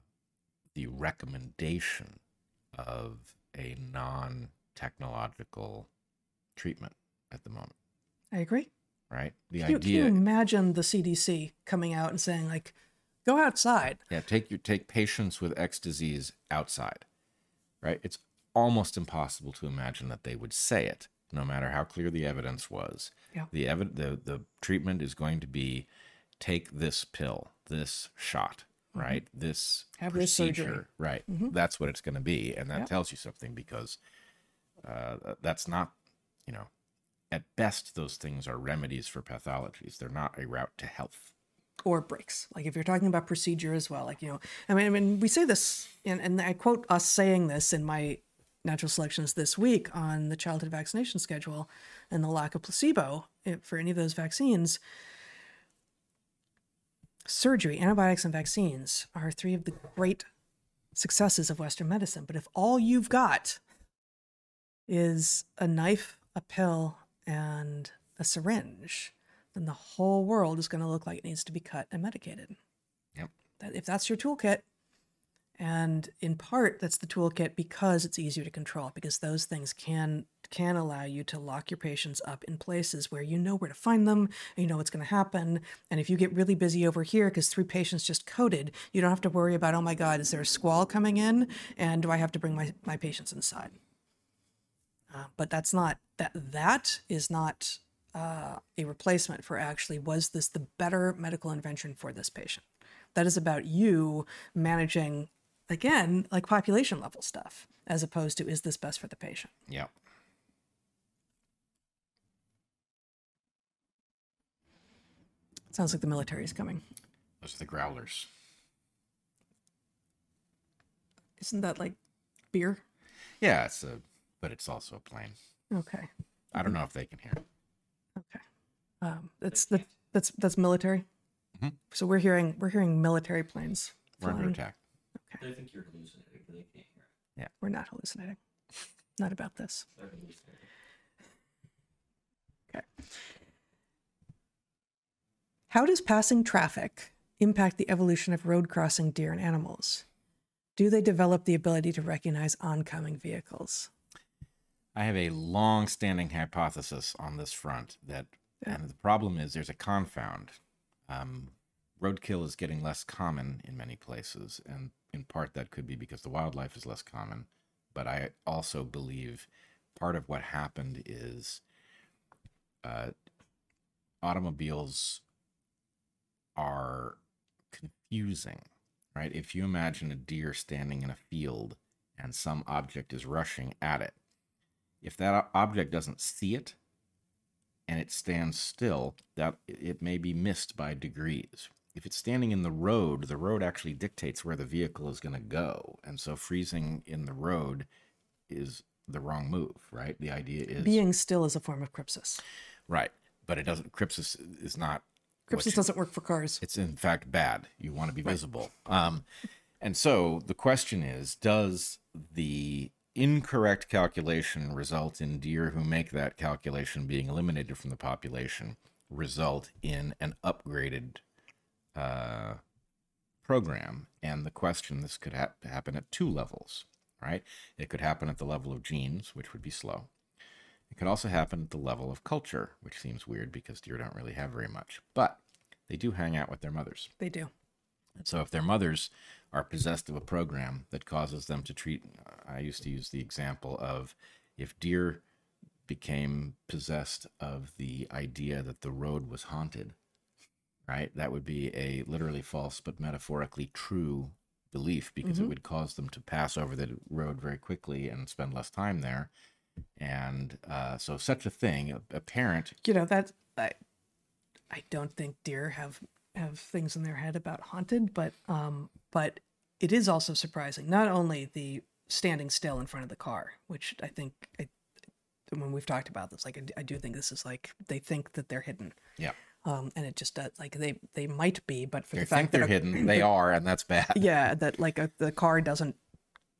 A: the recommendation of a non technological treatment at the moment,
B: I agree.
A: Right? The
B: Can you, can you imagine the CDC coming out and saying, like, go outside?
A: yeah, take your take patients with X disease outside, right? It's almost impossible to imagine that they would say it, no matter how clear the evidence was.
B: Yeah.
A: The evid- the the treatment is going to be take this pill, this shot, right? This
B: Mm-hmm. This surgery.
A: procedure, right?
B: Mhm.
A: That's what it's going to be, and that
B: Yep.
A: tells you something because uh, that's not, you know, at best those things are remedies for pathologies. They're not a route to health.
B: or breaks. Like if you're talking about procedure as well, like you know, I mean, I mean, we say this, and, and I quote us saying this in my natural selections this week on the childhood vaccination schedule and the lack of placebo eh, for any of those vaccines. Surgery, antibiotics, and vaccines are three of the great successes of Western medicine. But if all you've got is a knife, a pill, and a syringe, then the whole world is going to look like it needs to be cut and medicated.
A: Yep.
B: That if that's your toolkit, and in part that's the toolkit because it's easier to control because those things can can allow you to lock your patients up in places where you know where to find them and you know what's going to happen and if you get really busy over here because three patients just coded you don't have to worry about oh my god is there a squall coming in and do i have to bring my, my patients inside uh, but that's not that that is not uh, a replacement for actually was this the better medical invention for this patient that is about you managing again like population level stuff as opposed to is this best for the patient
A: Yeah.
B: sounds like the military is coming
A: Those are the growlers.
B: isn't that like beer
A: Yeah, it's a, but it's also a plane.
B: okay
A: I don't know if they can hear.
B: okay um, that's that, that's that's military
A: Mhm.
B: so we're hearing we're hearing military planes
A: We're under attack. Okay.
C: They think you're hallucinating, but they can't hear. Yeah.
B: We're not hallucinating not about this
C: Okay.
B: How does passing traffic impact the evolution of road crossing deer and animals? Do they develop the ability to recognize oncoming vehicles?
A: I have a long standing hypothesis on this front that, and the problem is there's a confound. Um, roadkill is getting less common in many places, and in part that could be because the wildlife is less common. But I also believe part of what happened is uh, automobiles are confusing, right? If you imagine a deer standing in a field and some object is rushing at it, if that object doesn't see it and it stands still, that it may be missed by degrees. If it's standing in the road, the road actually dictates where the vehicle is going to go, and so freezing in the road is the wrong move, right? The idea is
B: Being still is a form of crypsis.
A: right, but it doesn't. Crypsis is not.
B: Crypsis
A: you-
B: doesn't work for cars.
A: it's in fact bad. You want to be visible. Um, and so the question is Does the incorrect calculation result in deer who make that calculation being eliminated from the population result in an upgraded uh, program? And the question this could hap happen at two levels, right? It could happen at the level of genes, which would be slow. It could also happen at the level of culture, which seems weird because deer don't really have very much. But they do hang out with their mothers.
B: They do.
A: And so if their mothers are possessed of a program that causes them to treat, I used to use the example of if deer became possessed of the idea that the road was haunted, right? That would be a literally false but metaphorically true belief because it
B: Mhm.
A: would cause them to pass over the road very quickly and spend less time there. And uh, so, such a thing, a, a parent
B: You know that I, I don't think deer have have things in their head about haunted, but um, but it is also surprising. Not only the standing still in front of the car, which I think I, when we've talked about this, like I do think this is like they think that they're hidden.
A: Yeah.
B: um, and it just does like they they might be, but for
A: They
B: the fact
A: they're
B: that a-
A: hidden. They are, and that's bad.
B: yeah that like a, the car doesn't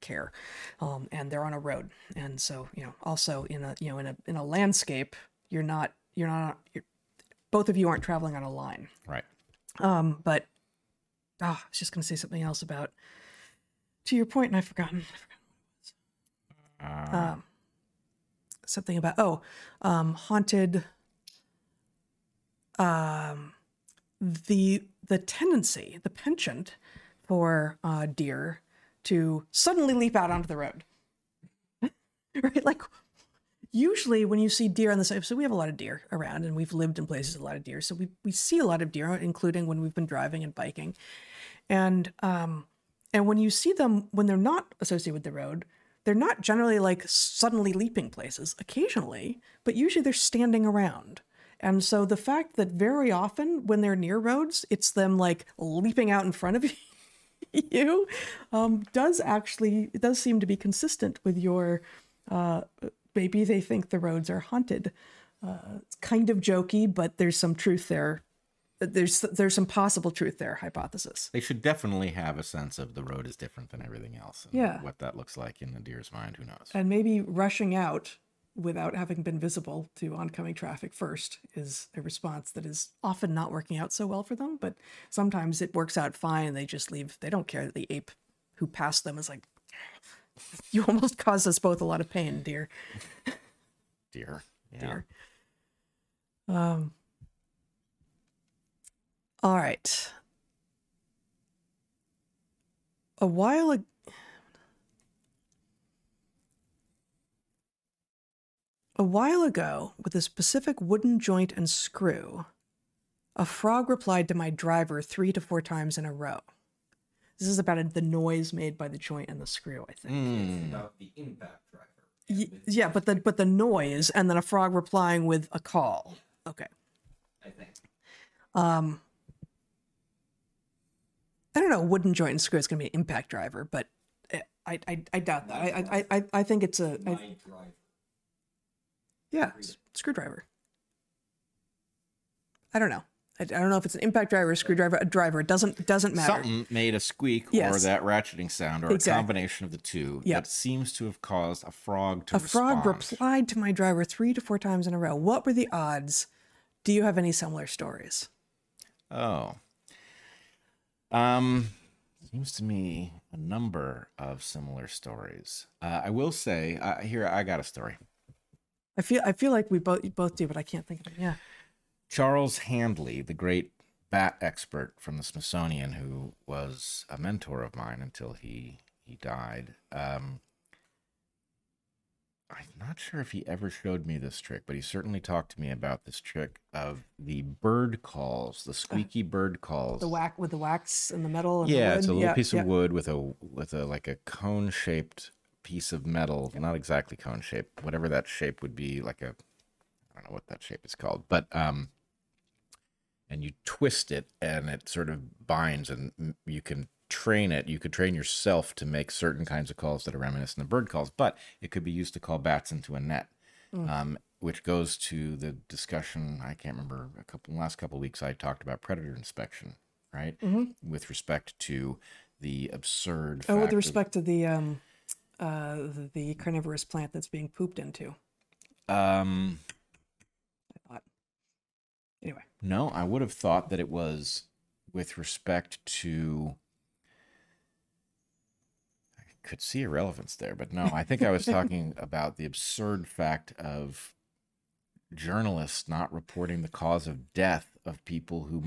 B: care um and they're on a road and so you know also in a you know in a in a landscape you're not you're not you're, both of you aren't traveling on a line
A: Right.
B: Um but ah i was just going to say something else about to your point and i've forgotten
A: Uh,
B: um something about oh um haunted um the the tendency the penchant for uh deer to suddenly leap out onto the road. Right? Like usually when you see deer on the side so we have a lot of deer around and we've lived in places with a lot of deer. So we, we see a lot of deer including when we've been driving and biking. And um and when you see them when they're not associated with the road they're not generally like suddenly leaping places occasionally but usually they're standing around. And so the fact that very often when they're near roads it's them like leaping out in front of you um, does actually it does seem to be consistent with your uh, maybe they think the roads are haunted uh, it's kind of jokey but there's some truth there there's there's some possible truth there hypothesis
A: they should definitely have a sense of the road is different than everything else. And
B: Yeah.
A: What that looks like in the deer's mind, who knows?
B: and maybe rushing out without having been visible to oncoming traffic first is a response that is often not working out so well for them but sometimes it works out fine and they just leave they don't care that the ape who passed them is like you almost caused us both a lot of pain dear
A: Dear. Yeah.
B: dear um all right a while ago A while ago, with a specific wooden joint and screw, a frog replied to my driver three to four times in a row. This is about the noise made by the joint and the screw, I think.
A: Hmm.
C: About the impact driver.
B: Y- yeah, but the but the noise and then a frog replying with a call. Okay.
C: I think.
B: Um I don't know, wooden joint and screw is going to be an impact driver, but eh, I I, I doubt that. I, I I I think it's a
C: driver.
B: yeah screwdriver. I don't know. I, don't know if it's an impact driver, a screwdriver, a driver. It doesn't it doesn't matter.
A: Something made a squeak or that ratcheting sound or
B: Exactly.
A: a combination of the two
B: Yep.
A: that seems to have caused a frog to
B: a frog replied to my driver three to four times in a row. What were the odds? Do you have any similar stories?
A: Oh. Um seems to me a number of similar stories. Uh, I will say uh, here I got a story.
B: I feel I feel like we both both do, but I can't think of it. Yeah.
A: Charles Handley, the great bat expert from the Smithsonian, who was a mentor of mine until he he died. Um, I'm not sure if he ever showed me this trick, but he certainly talked to me about this trick of the bird calls, the squeaky bird calls.
B: The whack with the wax and the metal. And the
A: yeah, it's a little
B: Yeah,
A: piece
B: yeah.
A: of wood with a with a like a cone shaped piece of metal, not exactly cone shaped, whatever that shape would be, like a I don't know what that shape is called, but um and you twist it and it sort of binds and you can train it. You could train yourself to make certain kinds of calls that are reminiscent of bird calls, but it could be used to call bats into a net. Um, which goes to the discussion. I can't remember a couple last couple weeks. I talked about predator inspection, right? With respect to the absurd.
B: Oh, with
A: fact of-
B: respect to the um, uh, the, carnivorous plant that's being pooped into.
A: um.
B: Anyway,
A: No, I would have thought that it was with respect to. I could see a relevance there, but no, I think I was talking about the absurd fact of journalists not reporting the cause of death of people who,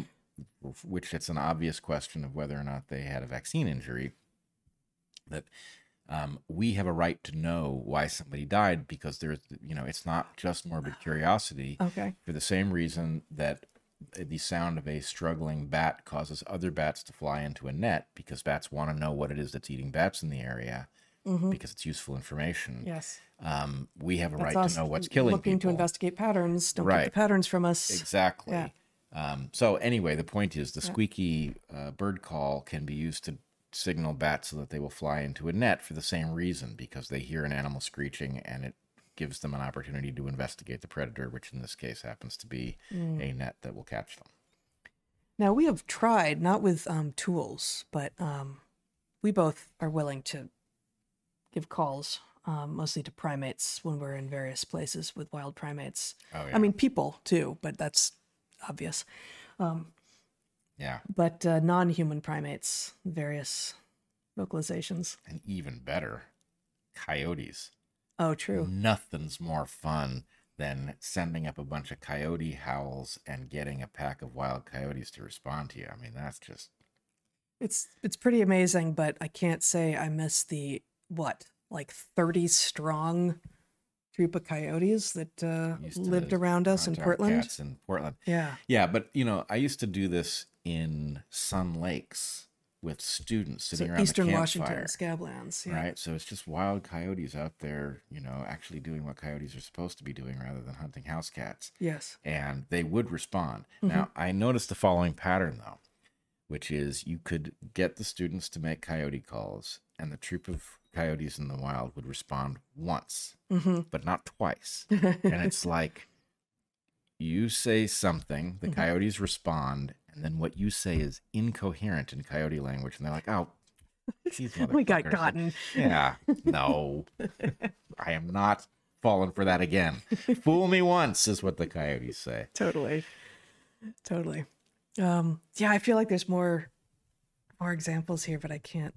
A: which it's an obvious question of whether or not they had a vaccine injury. That um, we have a right to know why somebody died because there's, you know, it's not just morbid curiosity
B: okay.
A: for the same reason that the sound of a struggling bat causes other bats to fly into a net because bats want to know what it is that's eating bats in the area because it's useful information.
B: Yes.
A: Um, we have a
B: That's
A: right to know what's killing
B: looking to investigate patterns. Don't
A: Right.
B: the patterns from us.
A: Exactly.
B: Yeah.
A: Um, so anyway, the point is the squeaky uh, bird call can be used to signal bats so that they will fly into a net for the same reason because they hear an animal screeching and it gives them an opportunity to investigate the predator, which in this case happens to be
B: Mm.
A: a net that will catch them.
B: Now we have tried, not with um, tools, but um, we both are willing to give calls, um, mostly to primates when we're in various places with wild primates.
A: Oh yeah,
B: I mean, people too, but that's obvious.
A: Yeah,
B: But uh, non-human primates, various vocalizations.
A: and even better, coyotes.
B: Oh, true.
A: Nothing's more fun than sending up a bunch of coyote howls and getting a pack of wild coyotes to respond to you. I mean, that's just
B: It's it's pretty amazing, but I can't say I miss the what like thirty strong troop of coyotes that uh, lived around us in Portland.
A: cats in Portland.
B: Yeah.
A: Yeah, but you know, I used to do this in Sun Lakes with students
B: So
A: sitting around
B: Eastern
A: the
B: Washington
A: campfire.
B: scablands. Yeah.
A: Right, so it's just wild coyotes out there, you know, actually doing what coyotes are supposed to be doing rather than hunting house cats.
B: Yes.
A: and they would respond.
B: Mm-hmm.
A: Now, I noticed the following pattern though, which is you could get the students to make coyote calls, and the troop of coyotes in the wild would respond once,
B: Mm-hmm.
A: but not twice. and it's like you say something,
B: Mm-hmm.
A: the coyotes respond, and then what you say is incoherent in coyote language, and they're like, "Oh,
B: We got gotten.
A: Yeah, no, I am not falling for that again. Fool me once is what the coyotes say.
B: Totally. Totally. Um, yeah, I feel like there's more more examples here, but I can't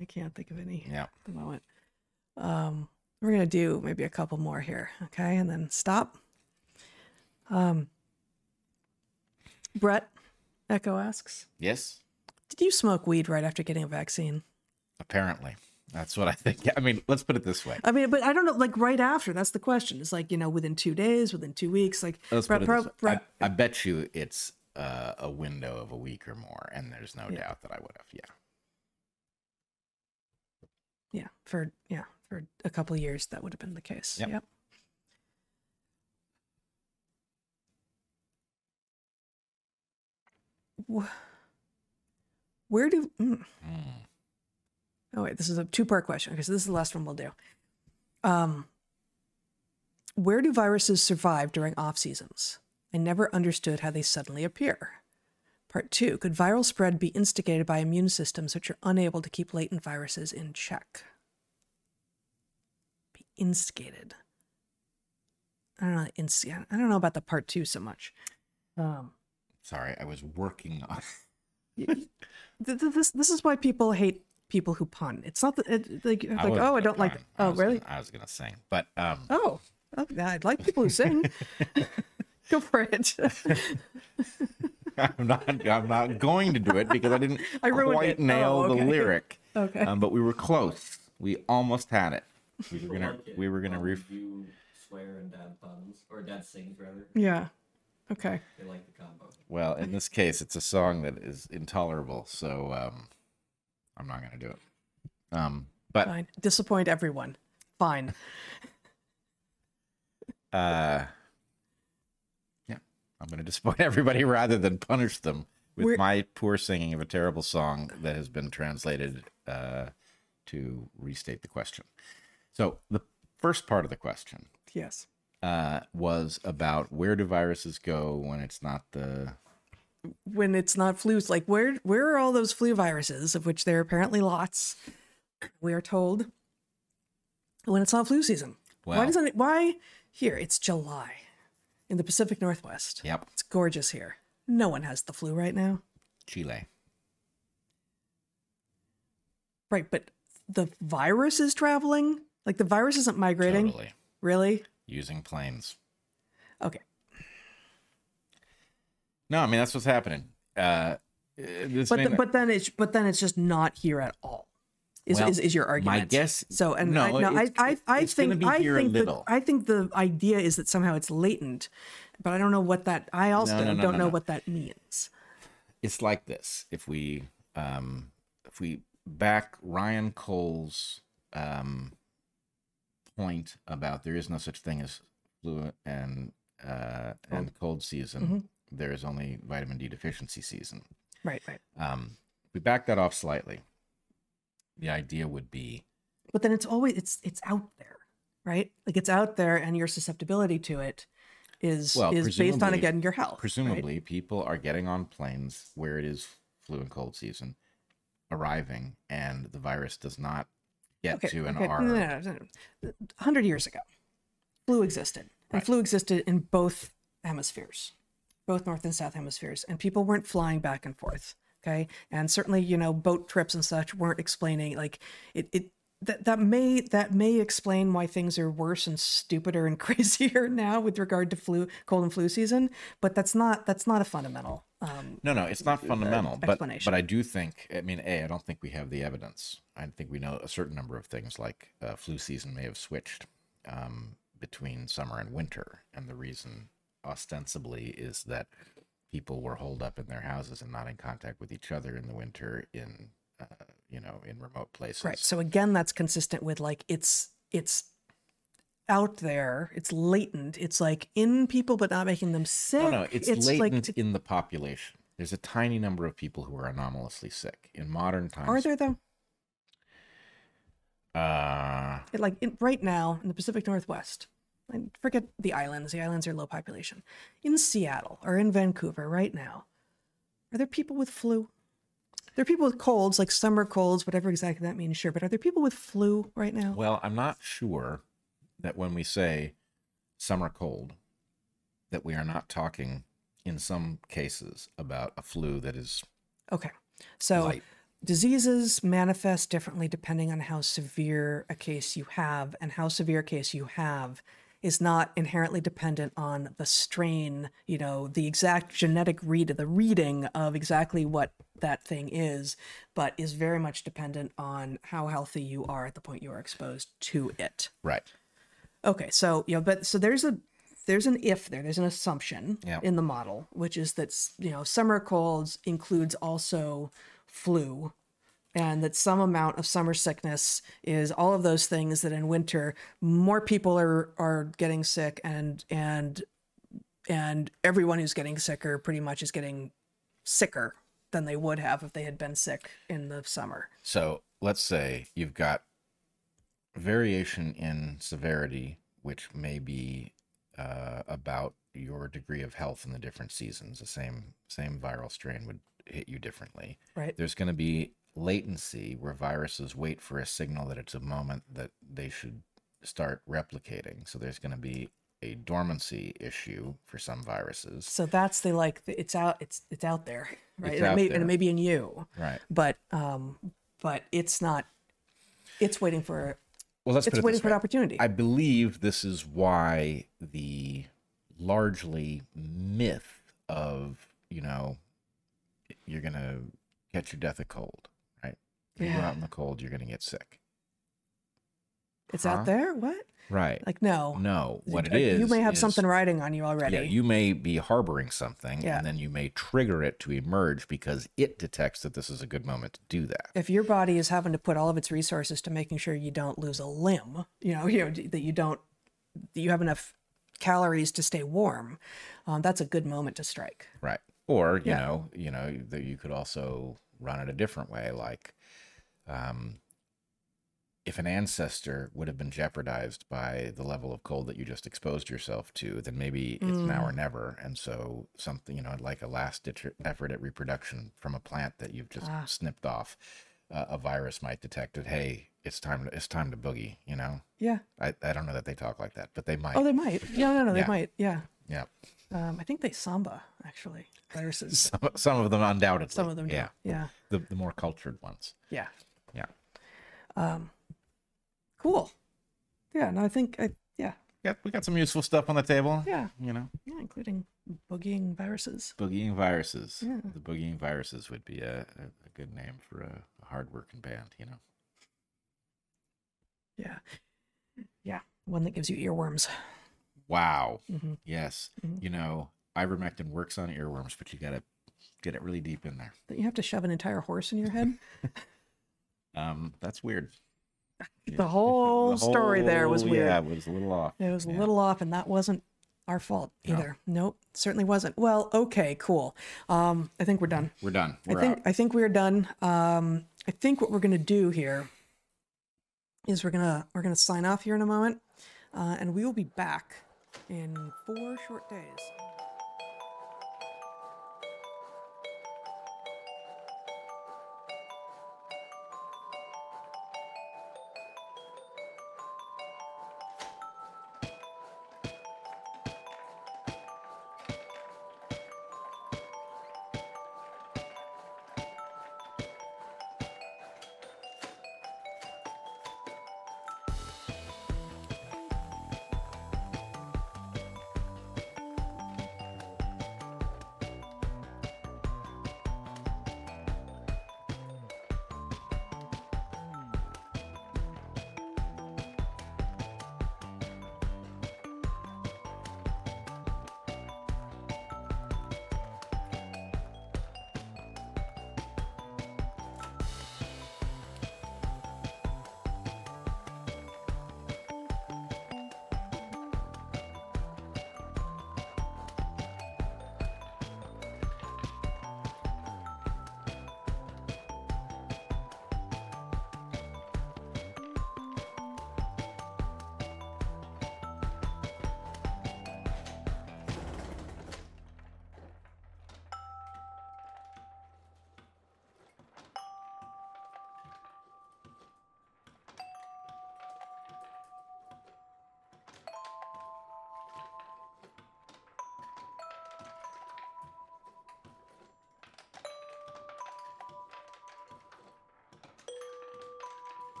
B: I can't think of any
A: Yeah.
B: at the moment. Um, we're gonna do maybe a couple more here, okay, and then stop. Um, Bret Echo asks,
A: Yes.
B: "Did you smoke weed right after getting a vaccine?"
A: Apparently. That's what I think. Yeah, I mean, let's put it this way.
B: I mean, but I don't know, like right after. That's the question. It's like you know, within two days, within two weeks, like
A: Let's put it
B: Bret-
A: this way.
B: Bret-
A: I, I bet you it's uh, a window of a week or more, and there's no doubt that I would have. Yeah.
B: yeah, for yeah, for a couple of years, that would have been the case.
A: Yep.
B: yep. Where do? mm.
A: Mm.
B: Oh wait, this is a two-part question. Okay, so this is the last one we'll do. Um, where do viruses survive during off seasons? I never understood how they suddenly appear. Part two: Could viral spread be instigated by immune systems which are unable to keep latent viruses in check? Be instigated. I don't know. I don't know about the part two so much. Um,
A: Sorry, I was working on.
B: th- th- this this is why people hate people who pun. It's not that it, like like oh I don't like oh
A: I
B: really
A: Gonna, I was gonna sing, but um,
B: oh okay, I like people who sing. Go for it.
A: I'm not. I'm not going to do it because I didn't
B: I ruined
A: quite
B: it.
A: nail
B: Oh,
A: the lyric.
B: Okay.
A: Um, but we were close. We almost had it. We were gonna.
C: Like it
A: We were gonna.
C: when
A: Ref-
C: You swear and dad puns, or dad sings rather.
B: yeah. Okay.
C: They like the combo.
A: well, in this case, it's a song that is intolerable, so um, I'm not gonna do it. Um, but
B: Fine. Disappoint everyone. Fine.
A: uh yeah i'm going to disappoint everybody rather than punish them with
B: We're-
A: my poor singing of a terrible song that has been translated uh to restate the question so the first part of the question
B: Yes.
A: Uh was about where do viruses go when it's not the
B: When it's not flus, like where where are all those flu viruses, of which there are apparently lots? We are told when it's not flu season. why doesn't it? Why here? It's July in the Pacific Northwest.
A: yep
B: It's gorgeous here. No one has the flu right now.
A: chile
B: Right, but the virus is traveling. Like the virus isn't migrating.
A: totally
B: Really?
A: Using planes
B: Okay.
A: no i mean that's what's happening uh
B: But the, but then it's but then it's just not here at all. Is
A: Well,
B: is, is your argument?
A: my guess
B: So and
A: no,
B: I, no, I
A: it's-
B: I I think
A: be
B: I
A: here a
B: think the. I think the idea is that somehow it's latent, but I don't know what that. I also
A: No, no,
B: don't
A: no,
B: know
A: no.
B: what that means.
A: it's like this if we um if we back ryan cole's um point about there is no such thing as flu and uh and cold season
B: Mm-hmm.
A: there is only vitamin d deficiency season
B: Right, right.
A: um we back that off slightly the idea would be
B: But then it's always it's it's out there, right? Like it's out there, and your susceptibility to it is
A: Well,
B: is based on again your health. right?
A: Presumably, people are getting on planes where it is flu and cold season, arriving, and the virus does not get
B: Okay,
A: to an
B: okay, no, no, no, no. 100 years ago, flu existed. And
A: Right.
B: flu existed in both hemispheres, both North and South hemispheres. And people weren't flying back and forth. Okay. And certainly, you know, boat trips and such weren't explaining like it, it that, that may that may explain why things are worse and stupider and crazier now with regard to flu cold and flu season but that's not that's not a fundamental um,
A: No, no, it's not fundamental, but but I do think. I mean, a, I don't think we have the evidence. I think we know a certain number of things, like uh, flu season may have switched um, between summer and winter, and the reason ostensibly is that people were holed up in their houses and not in contact with each other in the winter in uh, you know in remote places.
B: Right. So again, that's consistent with like it's it's out there, it's latent, it's like in people but not making them sick.
A: No, no, it's,
B: like
A: latent in the population. There's a tiny number of people who are anomalously sick in modern times.
B: are there though?
A: Uh,
B: It, like in, right now in the Pacific Northwest, and forget the islands. The islands are low population. In Seattle or in Vancouver right now, are there people with flu? There are people with colds, like summer colds, whatever exactly that means, sure. But are there people with flu right now?
A: Well, I'm not sure that when we say summer cold, that we are not talking in some cases about a flu that is
B: Okay. So
A: light.
B: diseases manifest differently depending on how severe a case you have, and how severe a case you have is not inherently dependent on the strain, you know, the exact genetic read the reading of exactly what that thing is, but is very much dependent on how healthy you are at the point you are exposed to it.
A: right.
B: Okay, so you know, but so there's a there's an if there, there's an assumption
A: Yeah.
B: in the model, which is that you know summer colds includes also flu, and that some amount of summer sickness is all of those things that in winter more people are are getting sick and and and everyone who's getting sicker pretty much is getting sicker than they would have if they had been sick in the summer.
A: So let's say you've got variation in severity, which may be uh, about your degree of health in the different seasons. The same same viral strain would hit you differently.
B: Right.
A: There's going to be latency where viruses wait for a signal that it's a moment that they should start replicating. So there's going to be a dormancy issue for some viruses.
B: So that's the like it's out it's it's out there, right?
A: It's
B: and, it may,
A: there.
B: and it may be in you.
A: Right.
B: but um but it's not it's waiting for
A: Well, let's
B: it's waiting for an opportunity
A: I believe this is why the largely myth of, you know, you're going to catch your death of cold, right? If you go out in the cold, you're going to get sick.
B: It's
A: huh?
B: out there what
A: Right.
B: like no
A: no, what it
B: Uh, you may have
A: is-
B: something riding on you already
A: Yeah, you may be harboring something,
B: Yeah.
A: and then you may trigger it to emerge because it detects that this is a good moment to do that.
B: if your body is having to put all of its resources to making sure you don't lose a limb you know you know that you don't that you have enough calories to stay warm um, that's a good moment to strike
A: Right. Or, you
B: Yeah.
A: know, you know, that you could also run it a different way. Like, um, if an ancestor would have been jeopardized by the level of cold that you just exposed yourself to, then maybe it's now
B: Mm.
A: or never. And so something, you know, like a last ditch effort at reproduction from a plant that you've just
B: Ah.
A: snipped off, uh, a virus might detect it. Hey, it's time to, it's time to boogie, you know?
B: yeah
A: I, I don't know that they talk like that, but they might.
B: oh they might no no no they
A: Yeah.
B: might yeah
A: yeah.
B: um, i think they samba actually viruses
A: Some, some of them undoubtedly.
B: some of them do.
A: Yeah.
B: yeah
A: The, the more cultured ones.
B: yeah
A: Yeah.
B: um cool yeah no i think i yeah
A: Yeah, we got some useful stuff on the table.
B: yeah
A: You know,
B: yeah including boogieing viruses
A: boogieing viruses.
B: Yeah.
A: The boogieing viruses would be a, a, a good name for a, a hard-working band. You know.
B: yeah yeah one that gives you earworms
A: Wow.
B: hmm
A: Yes.
B: Mhm.
A: You know, ivermectin works on earworms, but you gotta get it really deep in there.
B: that you have to shove an entire horse in your head
A: Um, that's weird.
B: The whole
A: The
B: story there was weird
A: Yeah, it was a little off.
B: it was a little off and that wasn't our fault
A: No.
B: either nope certainly wasn't well okay cool um i think we're done
A: We're done.
B: I
A: We're
B: think
A: out.
B: I think we're done. Um, I think what we're gonna do here is we're gonna we're gonna sign off here in a moment. uh, and we will be back in four short days.